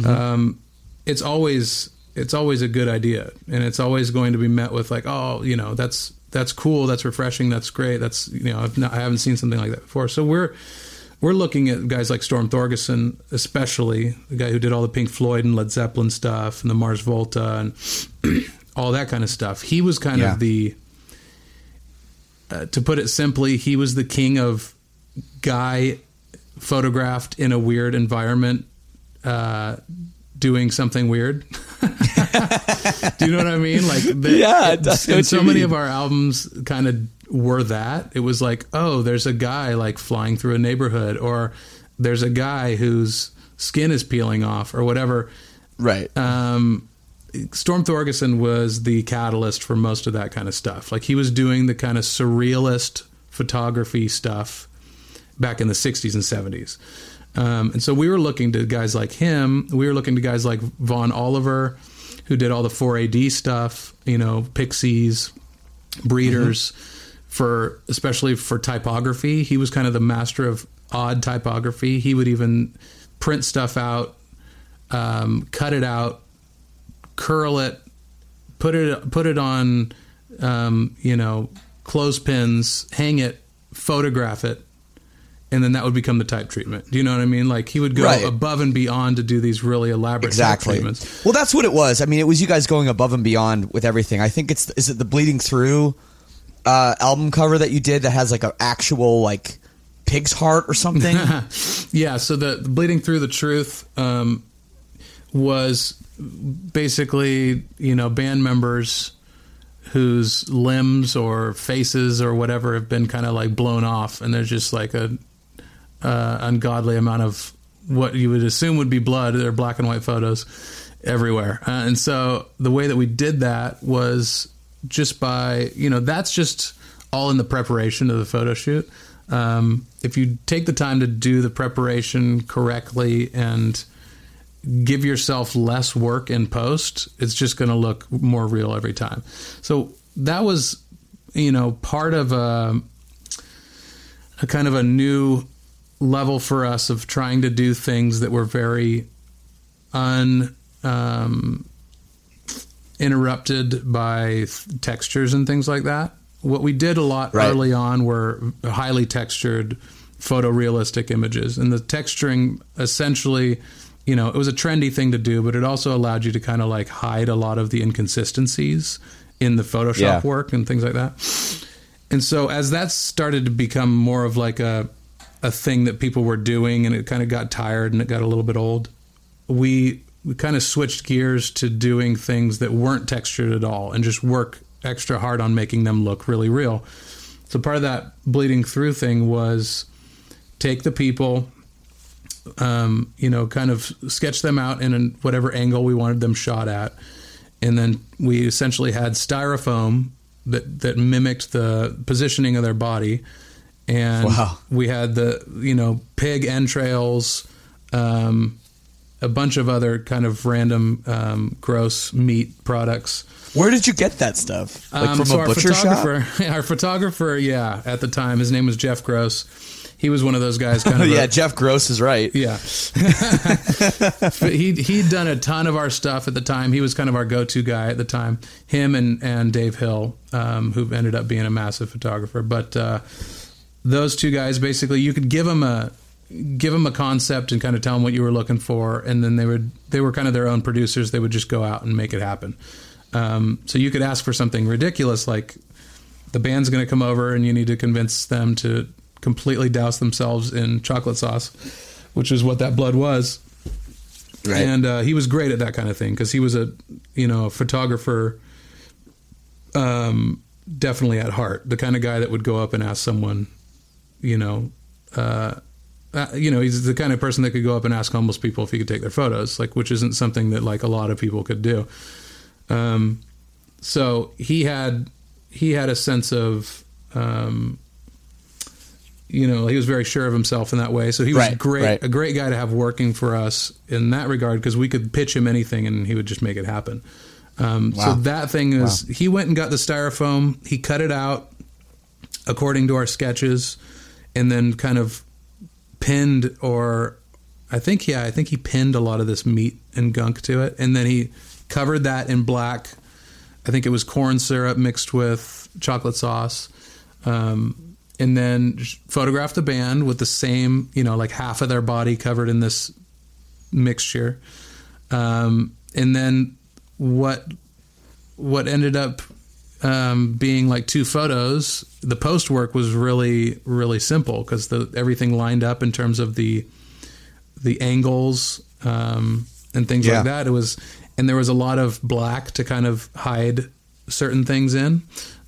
Um, it's always it's always a good idea, and it's always going to be met with like, oh, you know, that's that's cool, that's refreshing, that's great, that's you know, I've not, I haven't seen something like that before. So we're we're looking at guys like Storm Thorgerson, especially the guy who did all the Pink Floyd and Led Zeppelin stuff and the Mars Volta and all that kind of stuff. He was kind Yeah. of the, uh, to put it simply, he was the king of guy photographed in a weird environment, uh, doing something weird. Do you know what I mean? Like, the, Yeah, know and so many mean. of our albums kind of were that. It was like, oh, there's a guy like flying through a neighborhood, or there's a guy whose skin is peeling off, or whatever. Right. Um, Storm Thorgerson was the catalyst for most of that kind of stuff. Like he was doing the kind of surrealist photography stuff back in the 60s and 70s. Um, and so we were looking to guys like him. We were looking to guys like Vaughan Oliver, who did all the 4AD stuff, you know, Pixies, Breeders, for especially for typography. He was kind of the master of odd typography. He would even print stuff out, um, cut it out, curl it, put it put it on, um, you know, clothespins, hang it, photograph it, and then that would become the type treatment. Do you know what I mean? Like he would go Right. above and beyond to do these really elaborate type Exactly. treatments. Well, that's what it was. I mean, it was you guys going above and beyond with everything. I think it's is it the Bleeding Through uh, album cover that you did that has like an actual like pig's heart or something. Yeah, so the, the bleeding through the truth um, was basically you know band members whose limbs or faces or whatever have been kind of like blown off, and there's just like a uh, ungodly amount of what you would assume would be blood. They're black and white photos everywhere, uh, and so the way that we did that was just by you know that's just all in the preparation of the photo shoot. Um, if you take the time to do the preparation correctly and give yourself less work in post, it's just going to look more real every time. So that was, you know, part of a, a kind of a new level for us of trying to do things that were very un um, interrupted by textures and things like that. What we did a lot Right. early on were highly textured photorealistic images and the texturing essentially you know it was a trendy thing to do but it also allowed you to kind of like hide a lot of the inconsistencies in the photoshop Yeah. work and things like that and so as that started to become more of like a a thing that people were doing and it kind of got tired and it got a little bit old. We we kind of switched gears to doing things that weren't textured at all and just work extra hard on making them look really real. So part of that bleeding through thing was take the people, um, you know, kind of sketch them out in whatever angle we wanted them shot at, and then we essentially had styrofoam that that mimicked the positioning of their body, and Wow. we had the you know pig entrails. Um, a bunch of other kind of random um, gross meat products. Where did you get that stuff? Like Um, from so a butcher our shop? photographer, our photographer, yeah, at the time, his name was Jeff Gross. He was one of those guys, kind of. yeah, a- Jeff Gross is right. yeah. He he'd done a ton of our stuff at the time. He was kind of our go-to guy at the time. Him and and Dave Hill, um, who ended up being a massive photographer. But uh, those two guys, basically, you could give them a give them a concept and kind of tell them what you were looking for, and then they would they were kind of their own producers. They would just go out and make it happen. Um, so you could ask for something ridiculous like the band's going to come over and you need to convince them to completely douse themselves in chocolate sauce, which is what that blood was. Right. And uh, he was great at that kind of thing because he was a you know a photographer, um, definitely at heart, the kind of guy that would go up and ask someone, you know. Uh, uh, you know, he's the kind of person that could go up and ask homeless people if he could take their photos, like which isn't something that like a lot of people could do. Um, so he had he had a sense of um, you know, he was very sure of himself in that way. So he was Right, great, right. a great guy to have working for us in that regard because we could pitch him anything and he would just make it happen. Um, So that thing is, he went and got the styrofoam, he cut it out according to our sketches, and then kind of pinned or I think yeah, I think he pinned a lot of this meat and gunk to it, and then he covered that in black. I think it was corn syrup mixed with chocolate sauce, um, and then photographed the band with the same, you know, like half of their body covered in this mixture, um, and then what what ended up um, being like two photos. The post work was really really simple because the everything lined up in terms of the the angles um, and things Yeah. like that. It was, and there was a lot of black to kind of hide certain things in,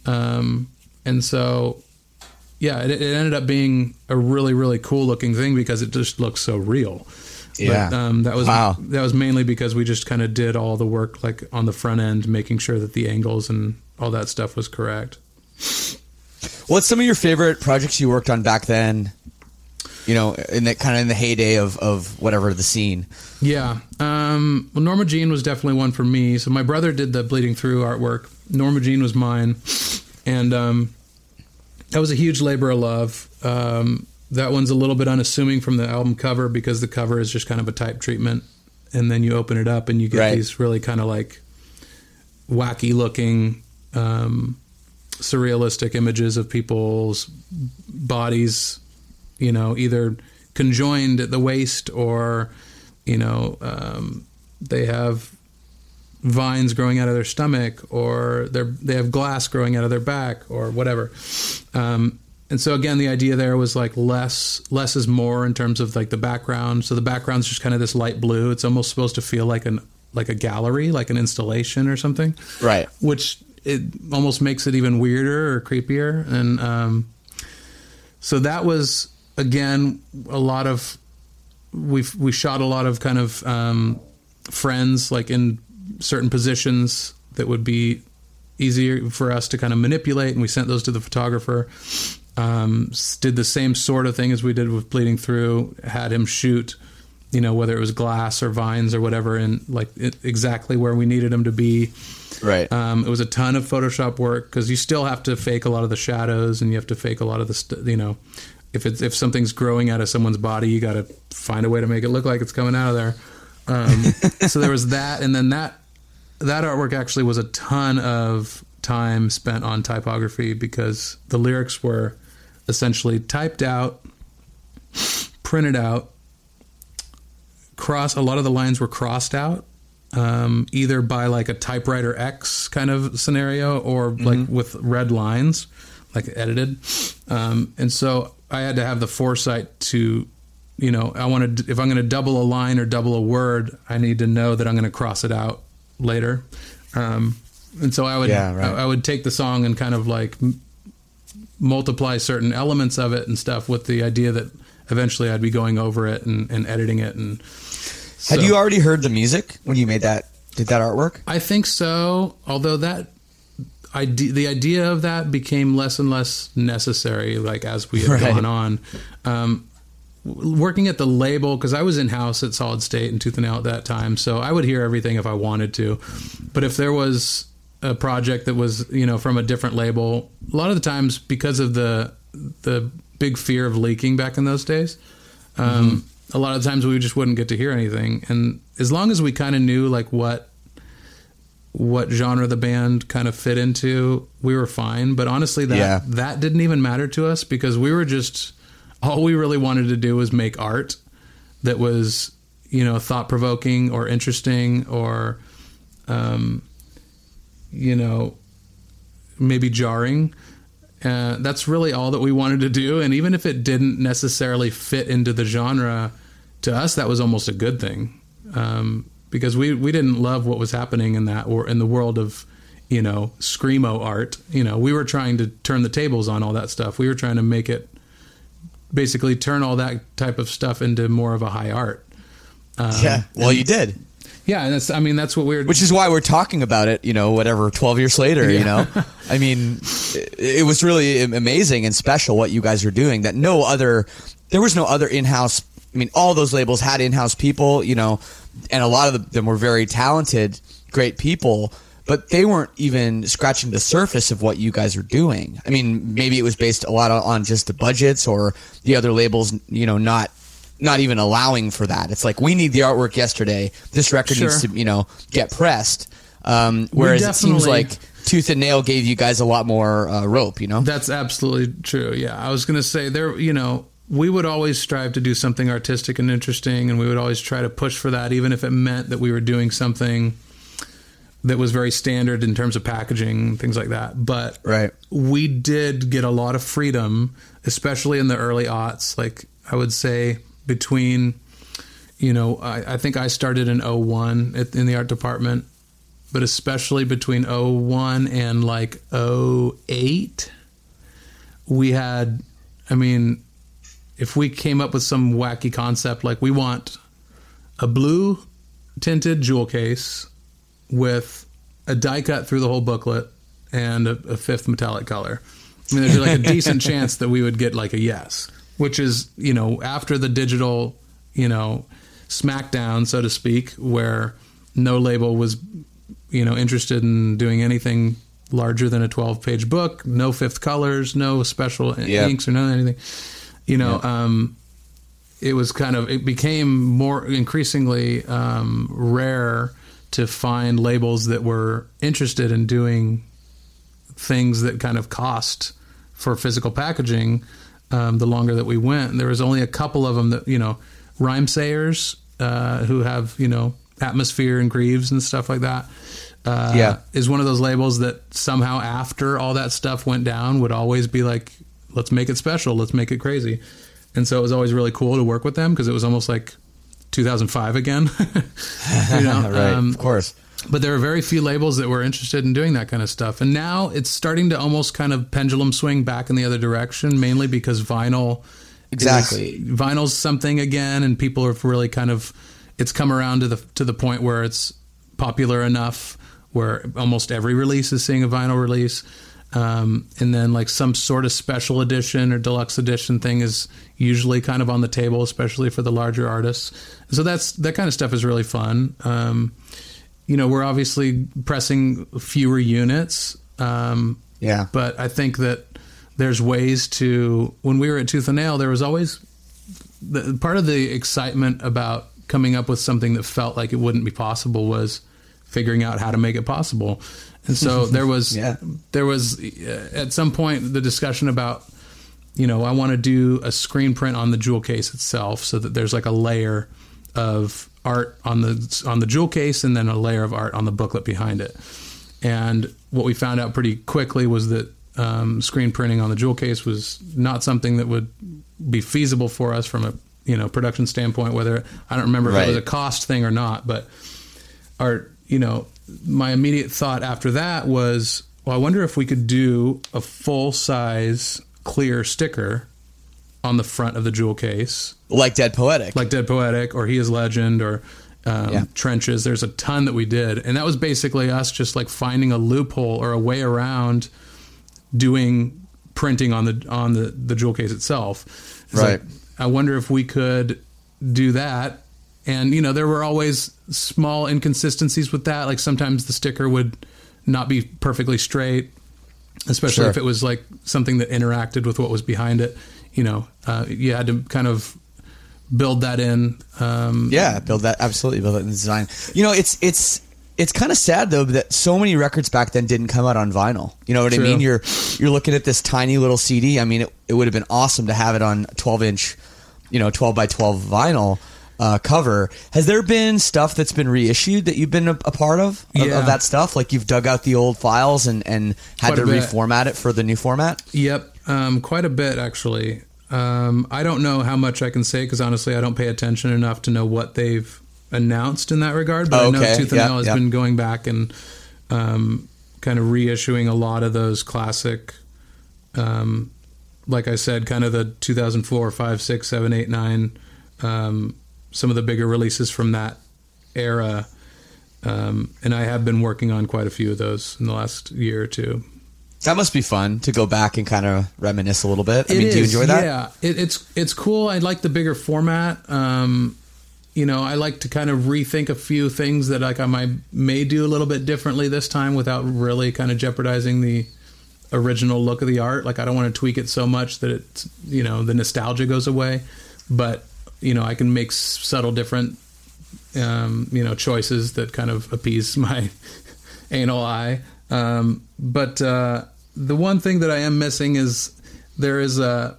um, and so yeah, it, it ended up being a really really cool looking thing because it just looks so real. Yeah. But, um, that was Wow. that was mainly because we just kind of did all the work like on the front end, making sure that the angles and all that stuff was correct. What's some of your favorite projects you worked on back then? You know, in the kind of in the heyday of of whatever the scene. Yeah. Um, well, Norma Jean was definitely one for me. So my brother did the Bleeding Through artwork. Norma Jean was mine, and um, that was a huge labor of love. Um, that one's a little bit unassuming from the album cover because the cover is just kind of a type treatment, and then you open it up and you get Right. these really kind of like wacky looking, um, surrealistic images of people's bodies you know, either conjoined at the waist or, you know, um, they have vines growing out of their stomach or they they have glass growing out of their back or whatever. Um, and so again, the idea there was like less less is more in terms of like the background. So the background's just kind of this light blue. It's almost supposed to feel like an like a gallery, like an installation or something Right. which it almost makes it even weirder or creepier. And um, so that was again a lot of we we shot a lot of kind of um, friends like in certain positions that would be easier for us to kind of manipulate, and we sent those to the photographer. Um, did the same sort of thing as we did with Bleeding Through. Had him shoot, you know, whether it was glass or vines or whatever, and like it, exactly where we needed him to be. Right. Um, it was a ton of Photoshop work because you still have to fake a lot of the shadows and you have to fake a lot of the, st- you know, if it's if something's growing out of someone's body, you got to find a way to make it look like it's coming out of there. Um, so there was that, and then that that artwork actually was a ton of time spent on typography because the lyrics were essentially typed out, printed out, cross. A lot of the lines were crossed out, um, either by like a typewriter X kind of scenario or like with red lines, like edited. Um, and so I had to have the foresight to, you know, I want to, if I'm going to double a line or double a word, I need to know that I'm going to cross it out later. Um, and so I would, Yeah, right. I, I would take the song and kind of like m- multiply certain elements of it and stuff with the idea that eventually I'd be going over it and, and editing it and Had so- you already heard the music when you made that? Did that artwork? I think so. Although that idea, the idea of that became less and less necessary, like as we had Right. gone on. Um, working at the label because I was in house at Solid State and Tooth and Nail at that time, so I would hear everything if I wanted to. But if there was a project that was you know from a different label, a lot of the times because of the the big fear of leaking back in those days, um, a lot of times we just wouldn't get to hear anything. And as long as we kind of knew like what what genre the band kind of fit into, we were fine. But honestly, that Yeah. that didn't even matter to us because we were just all we really wanted to do was make art that was you know thought provoking or interesting or um, you know maybe jarring. Uh, that's really all that we wanted to do, and even if it didn't necessarily fit into the genre, to us that was almost a good thing um, because we we didn't love what was happening in that or in the world of you know screamo art. You know, we were trying to turn the tables on all that stuff. We were trying to make it basically turn all that type of stuff into more of a high art. Um, yeah. Well, you did. yeah, Yeah, and that's I mean that's what we're which is why we're talking about it. You know, whatever, twelve years later. You know, I mean, it, it was really amazing and special what you guys were doing. That no other, there was no other in-house. I mean, all those labels had in-house people. You know, and a lot of them were very talented, great people. But they weren't even scratching the surface of what you guys are doing. I mean, maybe it was based a lot on, just the budgets or the other labels, you know, not not even allowing for that. It's like we need the artwork yesterday. This record Sure. needs to, you know, get pressed. Um, whereas it seems like Tooth and Nail gave you guys a lot more uh, rope. You know, That's absolutely true. Yeah, I was going to say there. You know, we would always strive to do something artistic and interesting, and we would always try to push for that, even if it meant that we were doing something that was very standard in terms of packaging, things like that. But Right. we did get a lot of freedom, especially in the early aughts. Like I would say between, you know, I, I think I started in 01 at, in the art department, but especially between 01 and like 08, we had, I mean, if we came up with some wacky concept, like we want a blue tinted jewel case with a die cut through the whole booklet and a, a fifth metallic color. I mean, there's like a decent chance that we would get like a yes, which is, you know, after the digital, you know, smackdown, so to speak, where no label was, you know, interested in doing anything larger than a 12 page book, no fifth colors, no special Yeah. inks or no anything. You know, um, it was kind of it became more increasingly um, rare to find labels that were interested in doing things that kind of cost for physical packaging um, the longer that we went. And there was only a couple of them that you know, Rhymesayers uh, who have you know atmosphere and Grieves and stuff like that. Uh, Yeah. is one of those labels that somehow after all that stuff went down would always be like, let's make it special, let's make it crazy. And so it was always really cool to work with them because it was almost like 2005 again. you know, right? um, of course. but there are very few labels that were interested in doing that kind of stuff. And now it's starting to almost kind of pendulum swing back in the other direction, mainly because vinyl. Exactly. is- vinyl's something again, and people have really kind of. It's come around to the to the point where it's popular enough where almost every release is seeing a vinyl release. Um, and then like some sort of special edition or deluxe edition thing is usually kind of on the table, especially for the larger artists. So that's that kind of stuff is really fun. Um, you know, we're obviously pressing fewer units. Um, Yeah. but I think that there's ways to. When we were at Tooth and Nail, there was always the, part of the excitement about coming up with something that felt like it wouldn't be possible was figuring out how to make it possible. And so there was Yeah. there was uh, at some point the discussion about you know I want to do a screen print on the jewel case itself so that there's like a layer of art on the on the jewel case and then a layer of art on the booklet behind it. And what we found out pretty quickly was that um, screen printing on the jewel case was not something that would be feasible for us from a you know production standpoint. Whether I don't remember if it was a cost thing or not, but our you know my immediate thought after that was, well, I wonder if we could do a full size clear sticker on the front of the jewel case Like Dead Poetic. like Dead Poetic or He Is Legend or um, Yeah. Trenches. There's a ton that we did, and that was basically us just like finding a loophole or a way around doing printing on the on the the jewel case itself. It's Right. like, I wonder if we could do that. And you know, there were always small inconsistencies with that. Like sometimes the sticker would not be perfectly straight, especially Sure. if it was like something that interacted with what was behind it. You know, uh, you had to kind of build that in. Um, Yeah, build that absolutely build that in the design. You know, it's it's it's kind of sad though that so many records back then didn't come out on vinyl. You know what True. I mean? You're you're looking at this tiny little CD. I mean, it, it would have been awesome to have it on 12 inch, you know, 12 by 12 vinyl. Uh, cover. Has there been stuff that's been reissued that you've been a, a part of, of Yeah. of that stuff? Like you've dug out the old files and, and had Quite to reformat it for the new format? Yep, um, quite a bit actually. Um, I don't know how much I can say because honestly, I don't pay attention enough to know what they've announced in that regard. But Oh, I know okay. Tooth and Yeah, Nail has yeah. been going back and um, kind of reissuing a lot of those classic, um, like I said, kind of the 2004, 5, 6, 7, 8, 9, um, some of the bigger releases from that era. Um, and I have been working on quite a few of those in the last year or two. That must be fun to go back and kind of reminisce a little bit. I It mean, do you enjoy that? Yeah, it, it's it's cool. I like the bigger format. Um, you know, I like to kind of rethink a few things that like I might may do a little bit differently this time without really kind of jeopardizing the original look of the art. Like I don't want to tweak it so much that it's you know the nostalgia goes away, but you know I can make subtle different um, you know choices that kind of appease my anal eye. Um, but uh, the one thing that I am missing is there is a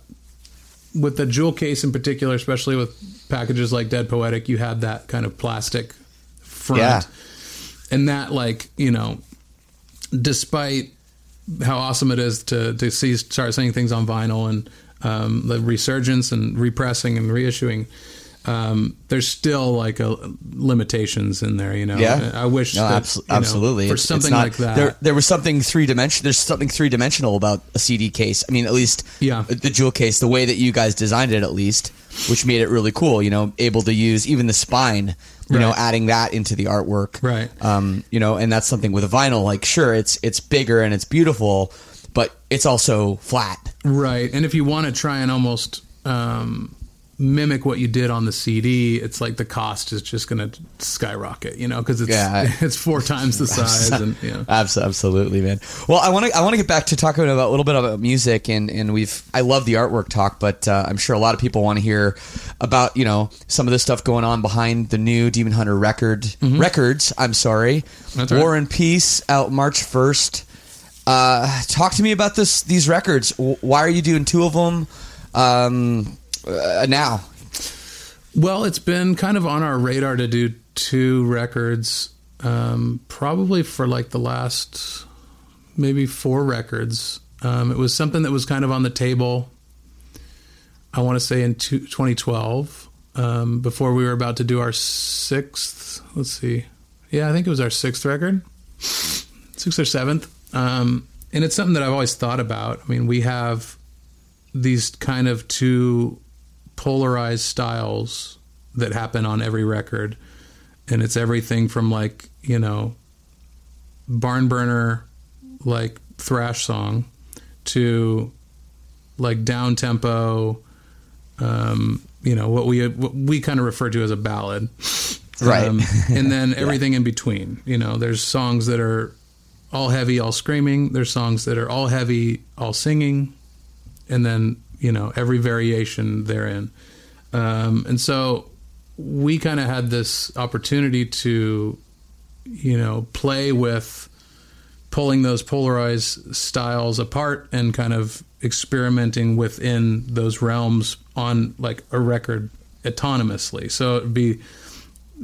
with the jewel case in particular, especially with packages like Dead Poetic, you had that kind of plastic front, Yeah. and that like you know, despite how awesome it is to to see start seeing things on vinyl and um, the resurgence and repressing and reissuing. Um, there's still like a limitations in there, you know. Yeah. I wish No, that, abso- you know, absolutely. for It's- it's something not- like that. There, there was something three dimension. There's something three dimensional about a CD case. I mean, at least Yeah. the jewel case, the way that you guys designed it, at least, which made it really cool. You know, able to use even the spine. You know, Right. adding that into the artwork. Right. Um, you know, and that's something with a vinyl. Like, sure, it's it's bigger and it's beautiful, but it's also flat. Right. And if you want to try and almost um, mimic what you did on the CD, it's like the cost is just going to skyrocket, you know, because it's Yeah. it's four times the size, and you know. Absolutely, man. Well, I want to I want to get back to talking about a little bit about music, and and we've I love the artwork talk, but uh, I'm sure a lot of people want to hear about you know some of the stuff going on behind the new Demon Hunter record records. I'm sorry, Mm-hmm. That's right. War and Peace out March first. Uh, talk to me about this these records. Why are you doing two of them um, uh, now? Well, it's been kind of on our radar to do two records, um, probably for like the last maybe four records. Um, it was something that was kind of on the table. I want to say in two, 2012, um, before we were about to do our sixth. Let's see, yeah, I think it was our sixth record, sixth or seventh. Um, and it's something that I've always thought about. I mean, we have these kind of two polarized styles that happen on every record and it's everything from like you know barn burner like thrash song to like down tempo um you know what we what we kind of refer to as a ballad Right. um, and then everything in between you know there's songs that are all heavy all screaming. There's songs that are all heavy all singing and then you know every variation therein. Um, and so we kind of had this opportunity to you know play with pulling those polarized styles apart and kind of experimenting within those realms on like a record autonomously. So it'd be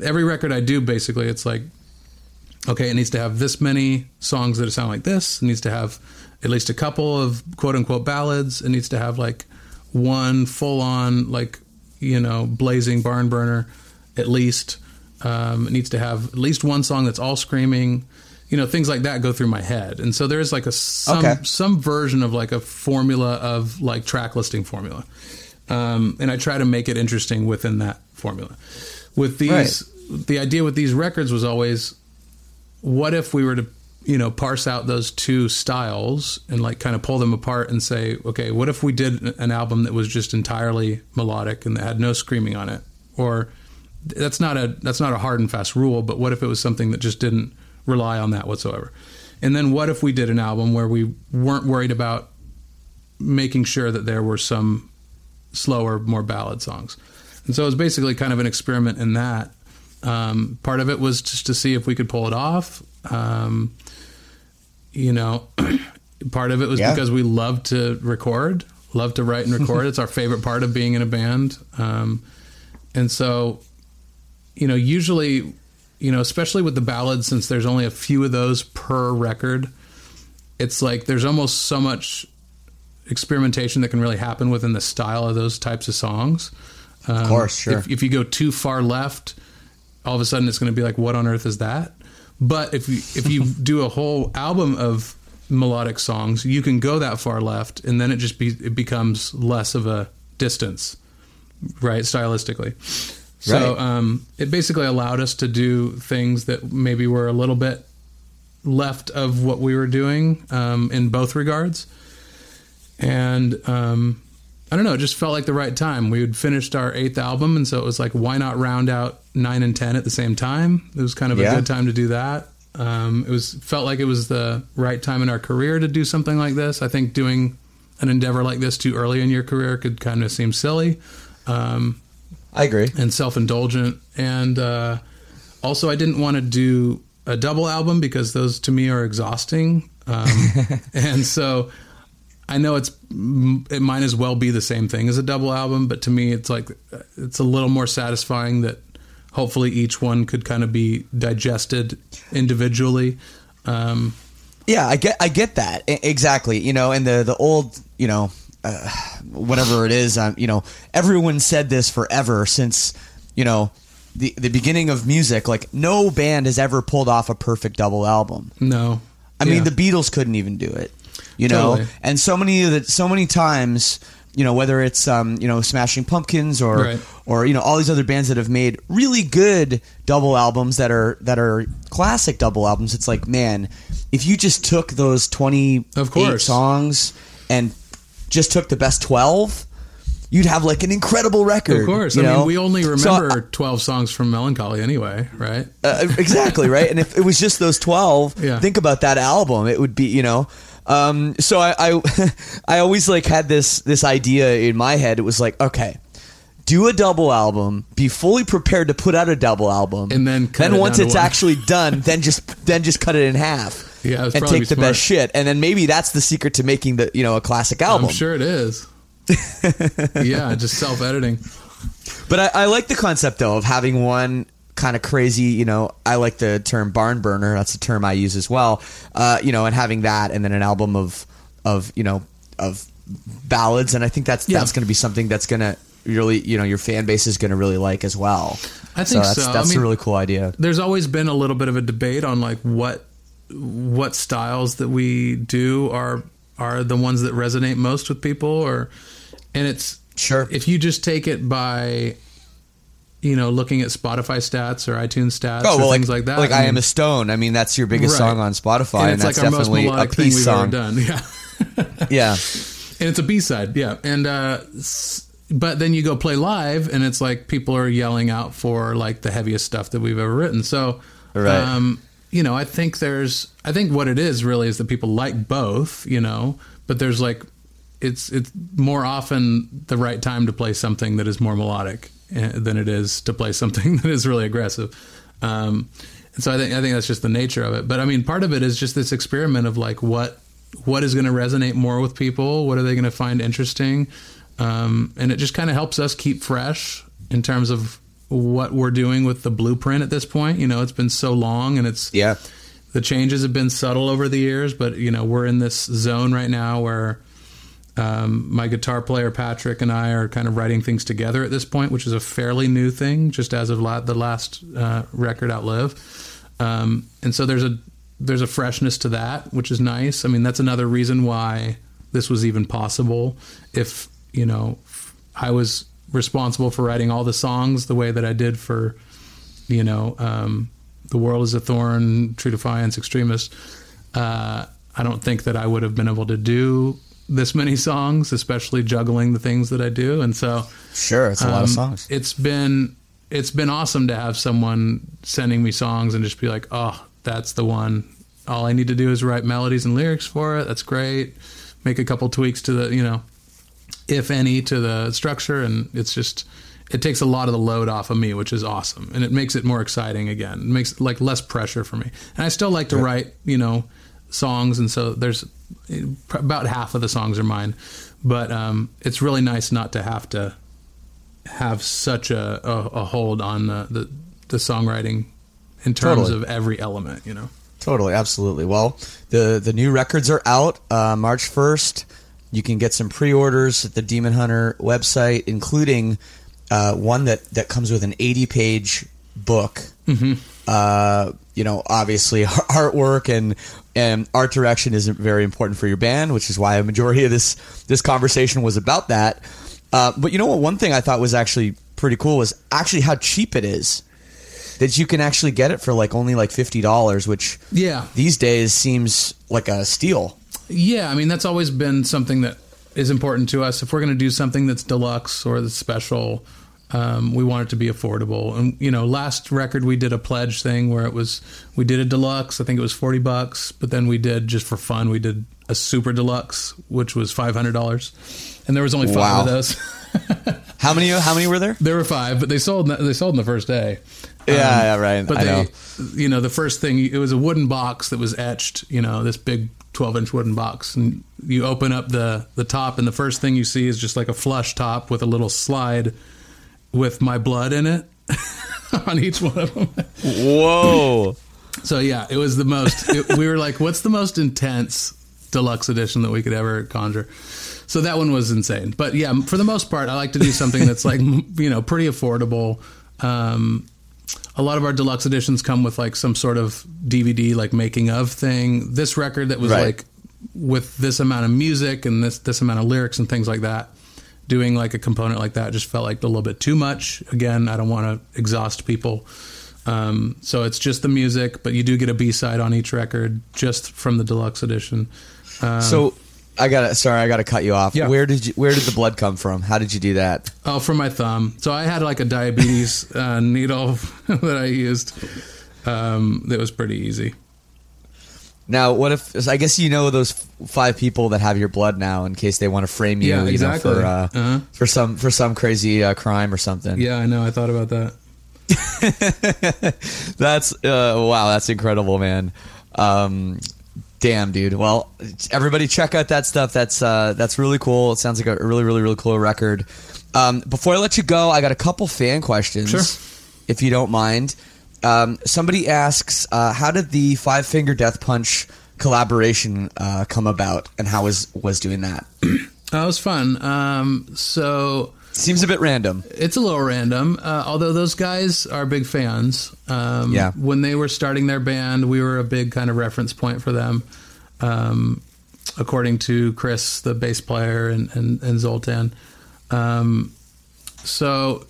every record i do basically it's like okay, it needs to have this many songs that sound like this. It needs to have at least a couple of quote unquote ballads. It needs to have like one full on, like, you know, blazing barn burner at least. Um, it needs to have at least one song that's all screaming. You know, things like that go through my head. And so there's like a some, Okay. some version of like a formula of like track listing formula. Um, and I try to make it interesting within that formula. With these, the idea with these records was always what if we were to you know parse out those two styles and like kind of pull them apart and say okay what if we did an album that was just entirely melodic and that had no screaming on it? Or that's not a that's not a hard and fast rule but what if it was something that just didn't rely on that whatsoever? And then what if we did an album where we weren't worried about making sure that there were some slower more ballad songs? And so it was basically kind of an experiment in that um, part of it was just to see if we could pull it off. Um, you know, part of it was Yeah. because we love to record, love to write and record. it's our favorite part of being in a band. Um, and so, you know, usually, you know, especially with the ballads, since there's only a few of those per record, it's like there's almost so much experimentation that can really happen within the style of those types of songs. Um, Of course, sure. If, if you go too far left, all of a sudden it's going to be like, what on earth is that? But if you if you do a whole album of melodic songs, you can go that far left, and then it just be it becomes less of a distance, right? Stylistically. So um, it basically allowed us to do things that maybe were a little bit left of what we were doing um, in both regards. And um, I don't know, it just felt like the right time. We had finished our eighth album, and so it was like, why not round out nine and ten at the same time? It was kind of Yeah. a good time to do that. Um, it was felt like it was the right time in our career to do something like this. I think doing an endeavor like this too early in your career could kind of seem silly um, I agree. and self indulgent. And uh, also, I didn't want to do a double album because those to me are exhausting. Um, and so I know it's it might as well be the same thing as a double album, but to me, it's like it's a little more satisfying that hopefully each one could kind of be digested individually. Um, Yeah, I get I get that I- exactly. You know, and the the old you know uh, whatever it is, um, you know, everyone said this forever since you know the the beginning of music. Like no band has ever pulled off a perfect double album. no, I mean, the Beatles couldn't even do it, you know. Totally. And so many of the so many times, you know, whether it's um, you know, Smashing Pumpkins or Right. or you know all these other bands that have made really good double albums that are that are classic double albums. It's like, man, if you just took those twenty Of course. songs and just took the best twelve. You'd have like an incredible record. Of course. I know? mean, we only So, remember 12 songs from Mellon Collie anyway, right? uh, exactly right and if it was just those 12 Yeah. think about that album it would be you know um, so I, I i always like had this this idea in my head it was like okay do a double album be fully prepared to put out a double album And then cut then it once it's one. actually done then just then just cut it in half Yeah, and take the smart. best shit and then maybe that's the secret to making the you know a classic album I'm sure it is. yeah, just self editing. But I, I like the concept though of having one kind of crazy, you know, I like the term barn burner. That's a term I use as well. Uh, you know, and having that and then an album of of, you know, of ballads and I think that's Yeah. that's going to be something that's going to really, you know, your fan base is going to really like as well. I think that's, so. I That's mean- a really cool idea. There's always been a little bit of a debate on like what what styles that we do are are the ones that resonate most with people or and it's Sure. if you just take it by you know looking at Spotify stats or iTunes stats Oh or well, things like, like that. Like I, mean, am a stone. I mean, that's your biggest Right. song on Spotify, and, and that's like our most definitely a melodic thing peace we've song. ever done. Yeah. Yeah, and it's a B side, yeah. And uh, but then you go play live, and it's like people are yelling out for like the heaviest stuff that we've ever written. So, Right. um, you know, I think there's, I think what it is really is that people like both, you know, but there's like, it's it's more often the right time to play something that is more melodic than it is to play something that is really aggressive. Um, and so I think I think that's just the nature of it. But I mean, part of it is just this experiment of like what what is going to resonate more with people, what are they going to find interesting, um, and it just kind of helps us keep fresh in terms of what we're doing with the blueprint at this point. You know, it's been so long, and it's yeah, the changes have been subtle over the years, but you know we're in this zone right now where um, my guitar player Patrick and I are kind of writing things together at this point, which is a fairly new thing, just as of la- the last uh, record outlive. Um, and so there's a there's a freshness to that, which is nice. I mean, that's another reason why this was even possible. If you know, I was responsible for writing all the songs the way that I did for you know, um, the world is a thorn, true defiance, extremist. Uh, I don't think that I would have been able to do this many songs, especially juggling the things that I do. And so, sure. It's a lot of um, songs. It's been it's been awesome to have someone sending me songs and just be like, oh, that's the one. All I need to do is write melodies and lyrics for it. That's great. Make a couple tweaks to the, you know, if any, to the structure, and it's just it takes a lot of the load off of me, which is awesome, and it makes it more exciting again. It makes like less pressure for me, and I still like to write, you know, songs, and so there's about half of the songs are mine, but um, it's really nice not to have to have such a, a, a hold on the, the the songwriting in terms Totally. of every element, you know. Totally, absolutely. Well, the the new records are out uh, March first. You can get some pre-orders at the Demon Hunter website, including uh, one that that comes with an eighty page book. Mm-hmm. Uh, you know, obviously artwork and and art direction isn't very important for your band, which is why a majority of this this conversation was about that. Uh, but you know what? One thing I thought was actually pretty cool was actually how cheap it is. That you can actually get it for like only like fifty dollars, which Yeah. these days seems like a steal. Yeah, I mean that's always been something that is important to us. If we're going to do something that's deluxe or that's special, um, we want it to be affordable. And you know, last record we did a pledge thing where it was we did a deluxe. I think it was forty bucks, but then we did just for fun we did a super deluxe, which was five hundred dollars, and there was only five Wow. of those. How many? How many were there? there were five, but they sold they sold in the first day. Yeah, yeah, right. But I they, know. you know, the first thing it was a wooden box that was etched. You know, this big twelve inch wooden box, and you open up the the top, and the first thing you see is just like a flush top with a little slide with my blood in it on each one of them. Whoa. So yeah, it was the most. It, we were like, what's the most intense deluxe edition that we could ever conjure? So that one was insane. But yeah, for the most part, I like to do something that's like you know pretty affordable. Um, a lot of our deluxe editions come with like some sort of DVD like making of thing. This record that was Right. like with this amount of music and this this amount of lyrics and things like that. Doing like a component like that just felt like a little bit too much. Again, I don't want to exhaust people. Um, so it's just the music, but you do get a B side on each record just from the deluxe edition. Um, So I got to sorry, I got to cut you off. Yeah. Where did you where did the blood come from? How did you do that? oh, from my thumb. So I had like a diabetes uh, needle that I used. Um, that was pretty easy. Now, what if I guess you know those f- five people that have your blood now in case they want to frame you, Yeah, you exactly. know, for uh, Uh-huh. for some for some crazy uh, crime or something. Yeah, I know. I thought about that. That's uh, wow, that's incredible, man. Um, damn, dude. Well, everybody check out that stuff. That's uh, that's really cool. It sounds like a really, really, really cool record. Um, before I let you go, I got a couple fan questions, Sure. if you don't mind. Um, somebody asks, uh, how did the Five Finger Death Punch collaboration uh, come about, and how was was doing that? That was fun. Um, so Seems a bit random. it's a little random, uh, although those guys are big fans. Um, Yeah. When they were starting their band, we were a big kind of reference point for them. Um, according to Chris, the bass player, and, and, and Zoltan. Um, so,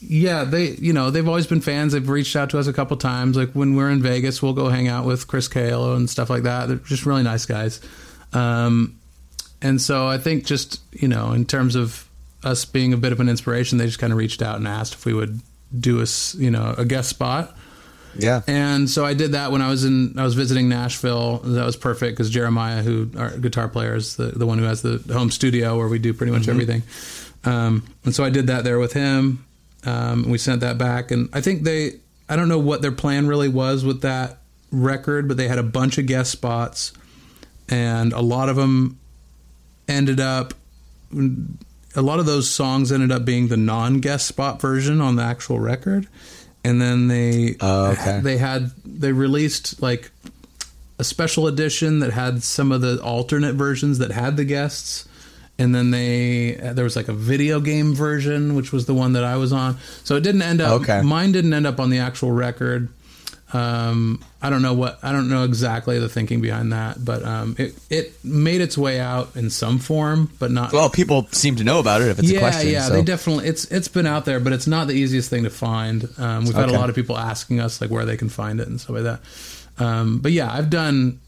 yeah, they, you know, they've always been fans. They've reached out to us a couple times. Like when we're in Vegas, we'll go hang out with Chris Kael and stuff like that. They're just really nice guys. Um, and so I think just, you know, in terms of us being a bit of an inspiration, they just kind of reached out and asked if we would do a, you know, a guest spot. Yeah. And so I did that when I was in I was visiting Nashville. That was perfect because Jeremiah, who our guitar player, is the the one who has the home studio where we do pretty much everything. Um, and so I did that there with him. Um, we sent that back, and I think they I don't know what their plan really was with that record, but they had a bunch of guest spots, and a lot of them ended up a lot of those songs ended up being the non-guest spot version on the actual record. And then they Oh, okay. they had they released like a special edition that had some of the alternate versions that had the guests and then they there was like a video game version which was the one that I was on so it didn't end up Okay. mine didn't end up on the actual record um, I don't know what I don't know exactly the thinking behind that, but um, it it made its way out in some form, but not. Well, people seem to know about it if it's yeah, a question. yeah, so- they definitely it's it's been out there, but it's not the easiest thing to find. Um, we've had a lot of people asking us like where they can find it and stuff like that. Um, but yeah, I've done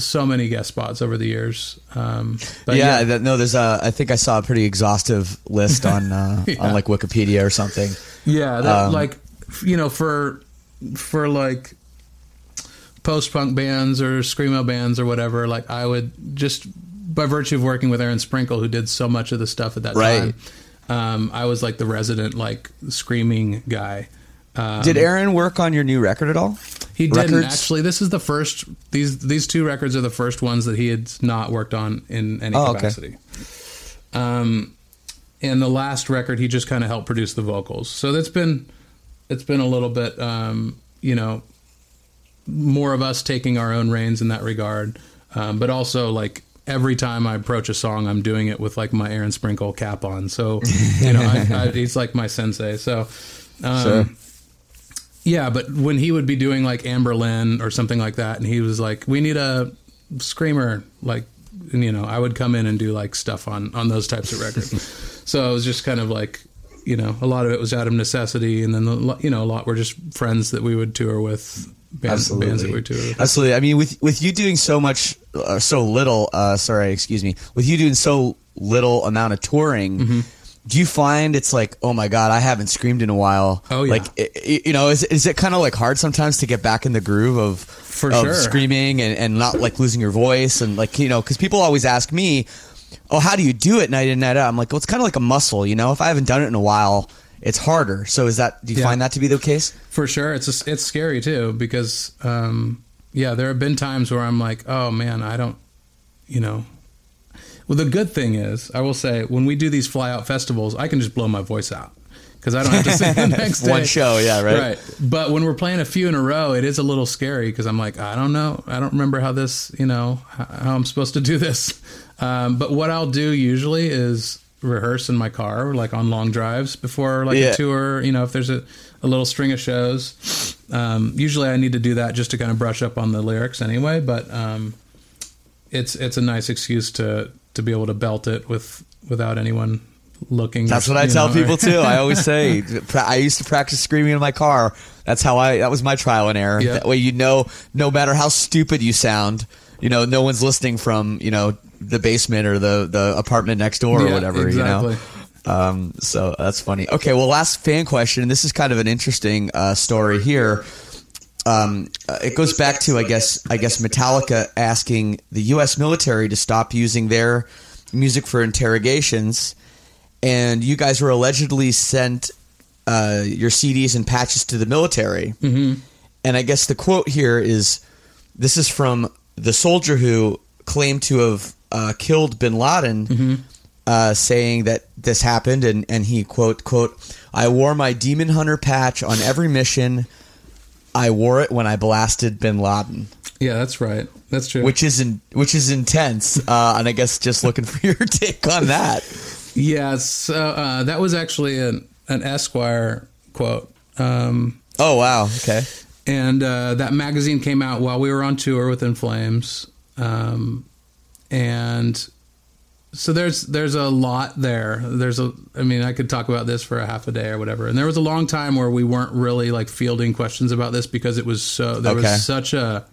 so many guest spots over the years. Um, but yeah, that, no, there's a. I think I saw a pretty exhaustive list on uh, Yeah. on like Wikipedia or something. Yeah, that, Um, like you know, for for like post punk bands or screamo bands or whatever, like I would just by virtue of working with Aaron Sprinkle, who did so much of the stuff at that Right. time, um, I was like the resident like screaming guy. Um, Did Aaron work on your new record at all? he didn't records? actually. This is the first. These these two records are the first ones that he had not worked on in any Oh, okay. capacity. Um, and the last record, he just kind of helped produce the vocals. So that's been it's been a little bit, um, you know, more of us taking our own reins in that regard, um, but also like. Every time I approach a song, I'm doing it with like my Aaron Sprinkle cap on. So, you know, I, I, he's like my sensei. So, um, Sure. Yeah, but when he would be doing like Anberlin or something like that, and he was like, "We need a screamer," like, and, you know, I would come in and do like stuff on on those types of records. so it was just kind of like you know, a lot of it was out of necessity, and then the, you know, a lot were just friends that we would tour with, bands, bands that we tour with. Absolutely. I mean, with with you doing so much, uh, so little. Uh, sorry, excuse me. With you doing so little amount of touring. Mm-hmm. Do you find it's like, oh my god, I haven't screamed in a while? Oh, yeah. Like, i- i- you know, is is it kind of like hard sometimes to get back in the groove of For of sure. screaming and, and not like losing your voice and like you know, because people always ask me, oh, how do you do it night in night out? I'm like, well, it's kind of like a muscle, you know. If I haven't done it in a while, it's harder. So is that? Do you Yeah. find that to be the case? For sure, it's it's scary too because um, yeah, there have been times where I'm like, oh man, I don't, you know. Well, the good thing is, I will say, when we do these fly out festivals, I can just blow my voice out because I don't have to sing the next day. One show, yeah, right. Right. But when we're playing a few in a row, it is a little scary because I'm like, I don't know, I don't remember how this, you know, how, how I'm supposed to do this. Um, but what I'll do usually is rehearse in my car, like on long drives before like Yeah. a tour. You know, if there's a, a little string of shows, um, usually I need to do that just to kind of brush up on the lyrics anyway. But um, it's it's a nice excuse to to be able to belt it with without anyone looking. That's what I tell know, people too. I always say I used to practice screaming in my car. That's how I. That was my trial and error. Yeah. That way, you know, no matter how stupid you sound, you know, no one's listening from you know the basement or the the apartment next door or Yeah, whatever. exactly. You know. Um, so that's funny. Okay, well, last fan question. This is kind of an interesting uh, story here. Um, uh, it goes back to I guess I guess Metallica asking the U.S. military to stop using their music for interrogations, and you guys were allegedly sent uh, your CDs and patches to the military. Mm-hmm. And I guess the quote here is this is from the soldier who claimed to have uh, killed Bin Laden, uh, saying that this happened, and, and he quote quote I wore my Demon Hunter patch on every mission. I wore it when I blasted Bin Laden, Yeah, that's right. That's true. which is in, which is intense. Uh, and I guess just looking for your take on that. Yeah, so uh, that was actually an, an Esquire quote. Um, Oh wow, okay. and uh, that magazine came out while we were on tour with In Flames. Um, and so there's there's a lot there. There's a I mean I could talk about this for a half a day or whatever. And there was a long time where we weren't really like fielding questions about this because it was so there Okay. was such a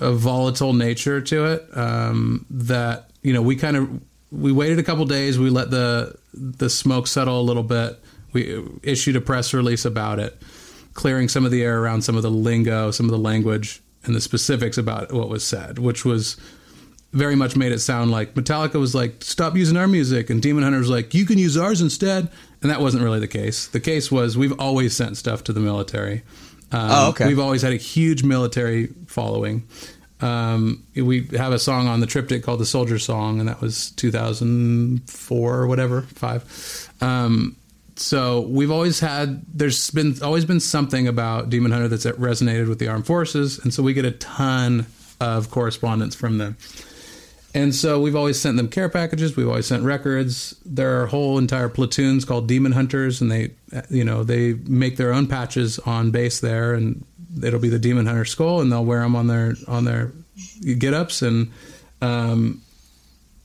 a volatile nature to it um, that you know we kind of we waited a couple days. We let the the smoke settle a little bit. We issued a press release about it, clearing some of the air around some of the lingo, some of the language, and the specifics about what was said, which was very much made it sound like Metallica was like, "Stop using our music," and Demon Hunter was like, "You can use ours instead." And that wasn't really the case. The case was we've always sent stuff to the military. Um, Oh, okay. We've always had a huge military following. Um, we have a song on the triptych called the Soldier Song, and that was 2004 or whatever, five. Um, so we've always had. There's been always been something about Demon Hunter that's resonated with the armed forces, and so we get a ton of correspondence from them. And so we've always sent them care packages. We've always sent records. There are whole entire platoons called Demon Hunters, and they, you know, they make their own patches on base there, and it'll be the Demon Hunter skull, and they'll wear them on their on their get ups, and um,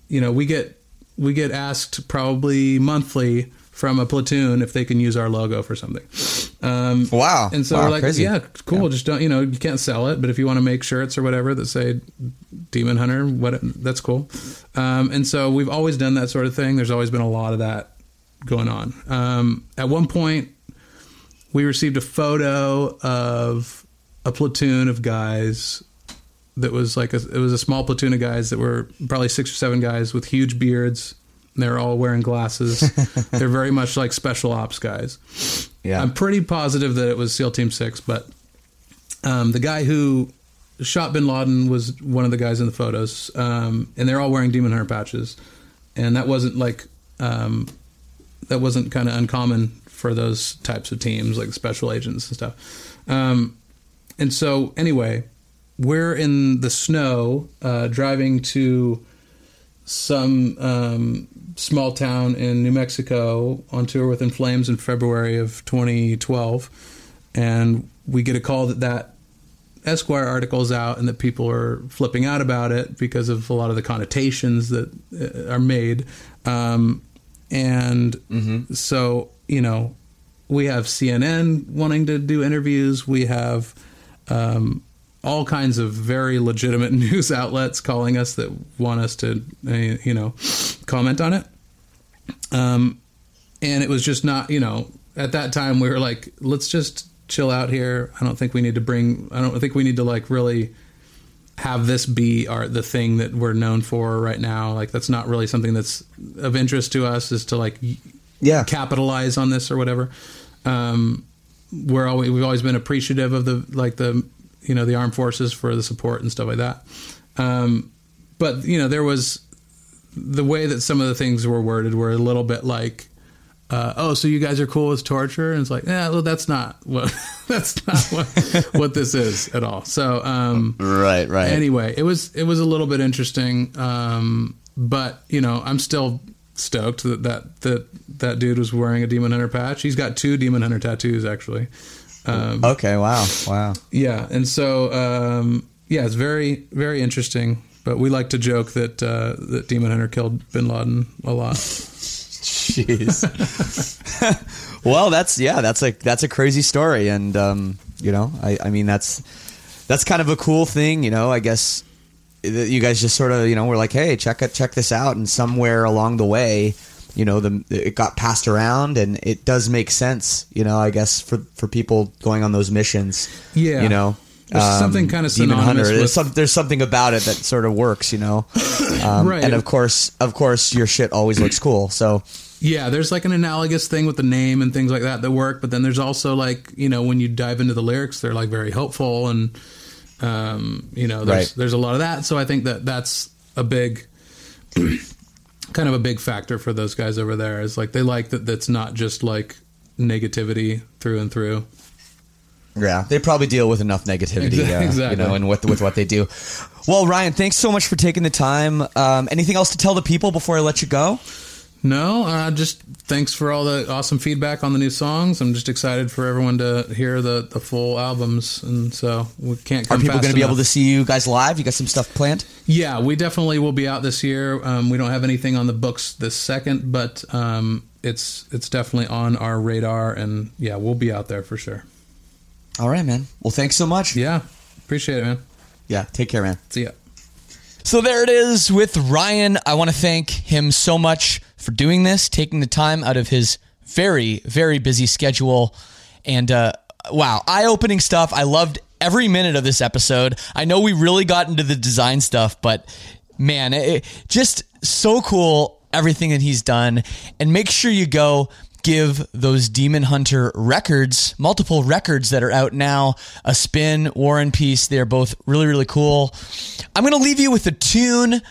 you know, we get we get asked probably monthly from a platoon if they can use our logo for something. Um, Wow. and so Wow, we're like, crazy. yeah, cool. Just don't, you know, you can't sell it, but if you want to make shirts or whatever that say Demon Hunter, what that's cool. Um, and so we've always done that sort of thing. There's always been a lot of that going on. Um, at one point, we received a photo of a platoon of guys that was like a, it was a small platoon of guys that were probably six or seven guys with huge beards. They're all wearing glasses. They're very much like special ops guys. Yeah. I'm pretty positive that it was SEAL Team Six, but um, the guy who shot Bin Laden was one of the guys in the photos, um, and they're all wearing Demon Hunter patches, and that wasn't like um, that wasn't kind of uncommon for those types of teams, like special agents and stuff. Um, and so, anyway, we're in the snow uh, driving to some um, small town in New Mexico on tour with In Flames in February of 2012, and we get a call that that Esquire article is out and that people are flipping out about it because of a lot of the connotations that uh, are made. Um, and Mm-hmm. so you know we have CNN wanting to do interviews. We have um, all kinds of very legitimate news outlets calling us that want us to uh, you know comment on it. Um, and it was just not you know at that time we were like let's just chill out here. I don't think we need to bring. I don't think we need to like really have this be our the thing that we're known for right now. Like that's not really something that's of interest to us. Is to like Yeah. capitalize on this or whatever. Um, we're always we've always been appreciative of the like the you know the armed forces for the support and stuff like that. Um, but you know there was the way that some of the things were worded were a little bit like. Uh, oh, so you guys are cool with torture? And it's like, yeah, well, that's not what that's not what what this is at all. So, um, Right, right. anyway, it was it was a little bit interesting, um, but you know, I'm still stoked that that that that dude was wearing a Demon Hunter patch. He's got two Demon Hunter tattoos actually. Um, okay, wow, wow. yeah, and so um, yeah, it's very very interesting. But we like to joke that uh, that Demon Hunter killed Bin Laden a lot. Jeez. well, that's yeah, that's a that's a crazy story, and um, you know, I, I mean, that's that's kind of a cool thing, you know. I guess that you guys just sort of, you know, were like, hey, check it, check this out, and somewhere along the way, you know, the it got passed around, and it does make sense, you know. I guess for for people going on those missions, Yeah. you know. um, There's something kinda Demon Hunter. with- There's, some, there's something about it that sort of works, you know. Um, Right. And of course, of course, your shit always looks cool. So Yeah, there's like an analogous thing with the name and things like that that work, but then there's also like you know when you dive into the lyrics, they're like very helpful and um, you know there's Right. there's a lot of that. So I think that that's a big kind of a big factor for those guys over there. Is like they like that that's not just like negativity through and through. Yeah, they probably deal with enough negativity, Exa- uh, you know, and with with what they do. Well, Ryan, thanks so much for taking the time. Um, anything else to tell the people before I let you go? No, uh, just thanks for all the awesome feedback on the new songs. I'm just excited for everyone to hear the, the full albums, and so we can't. Are people going to be able to see you guys live? You got some stuff planned? Yeah, we definitely will be out this year. Um, we don't have anything on the books this second, but um, it's it's definitely on our radar, and yeah, we'll be out there for sure. All right, man. Well, thanks so much. Yeah, appreciate it, man. Yeah, take care, man. See ya. So there it is with Ryan. I want to thank him so much for doing this, taking the time out of his very, very busy schedule. And uh, wow, eye opening stuff. I loved every minute of this episode. I know we really got into the design stuff, but man, it, just so cool everything that he's done. And make sure you go give those Demon Hunter records, multiple records that are out now, a spin, War and Peace. They're both really, really cool. I'm going to leave you with a tune.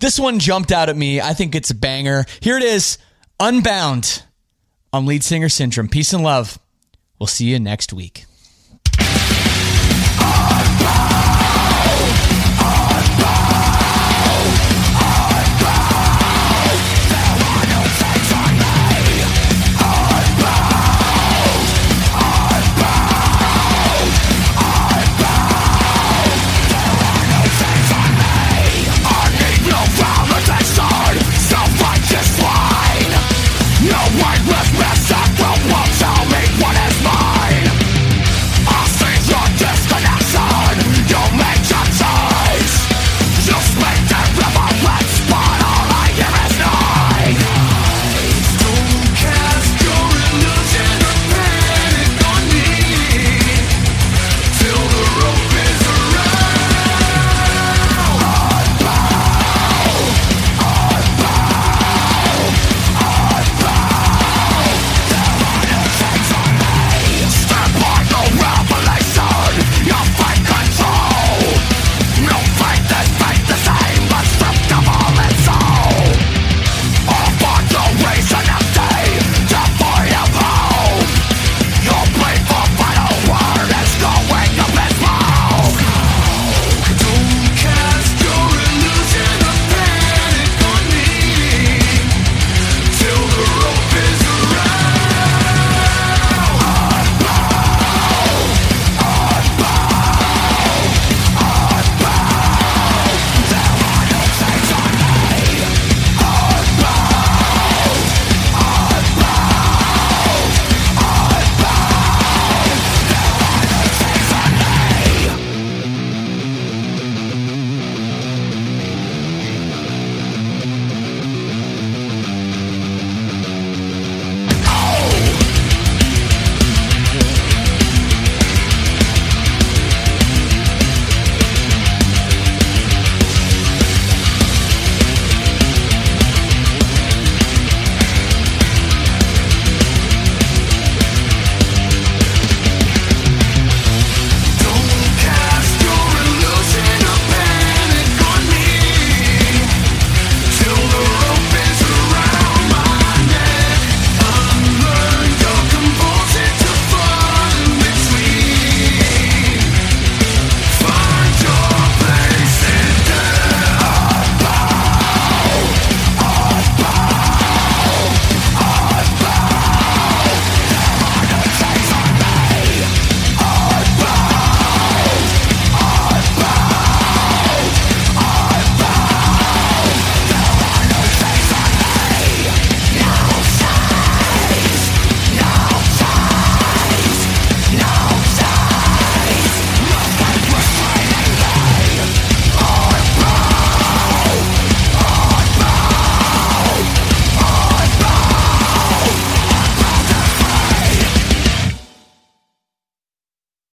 This one jumped out at me. I think it's a banger. Here it is Unbound on Lead Singer Syndrome. Peace and love. We'll see you next week.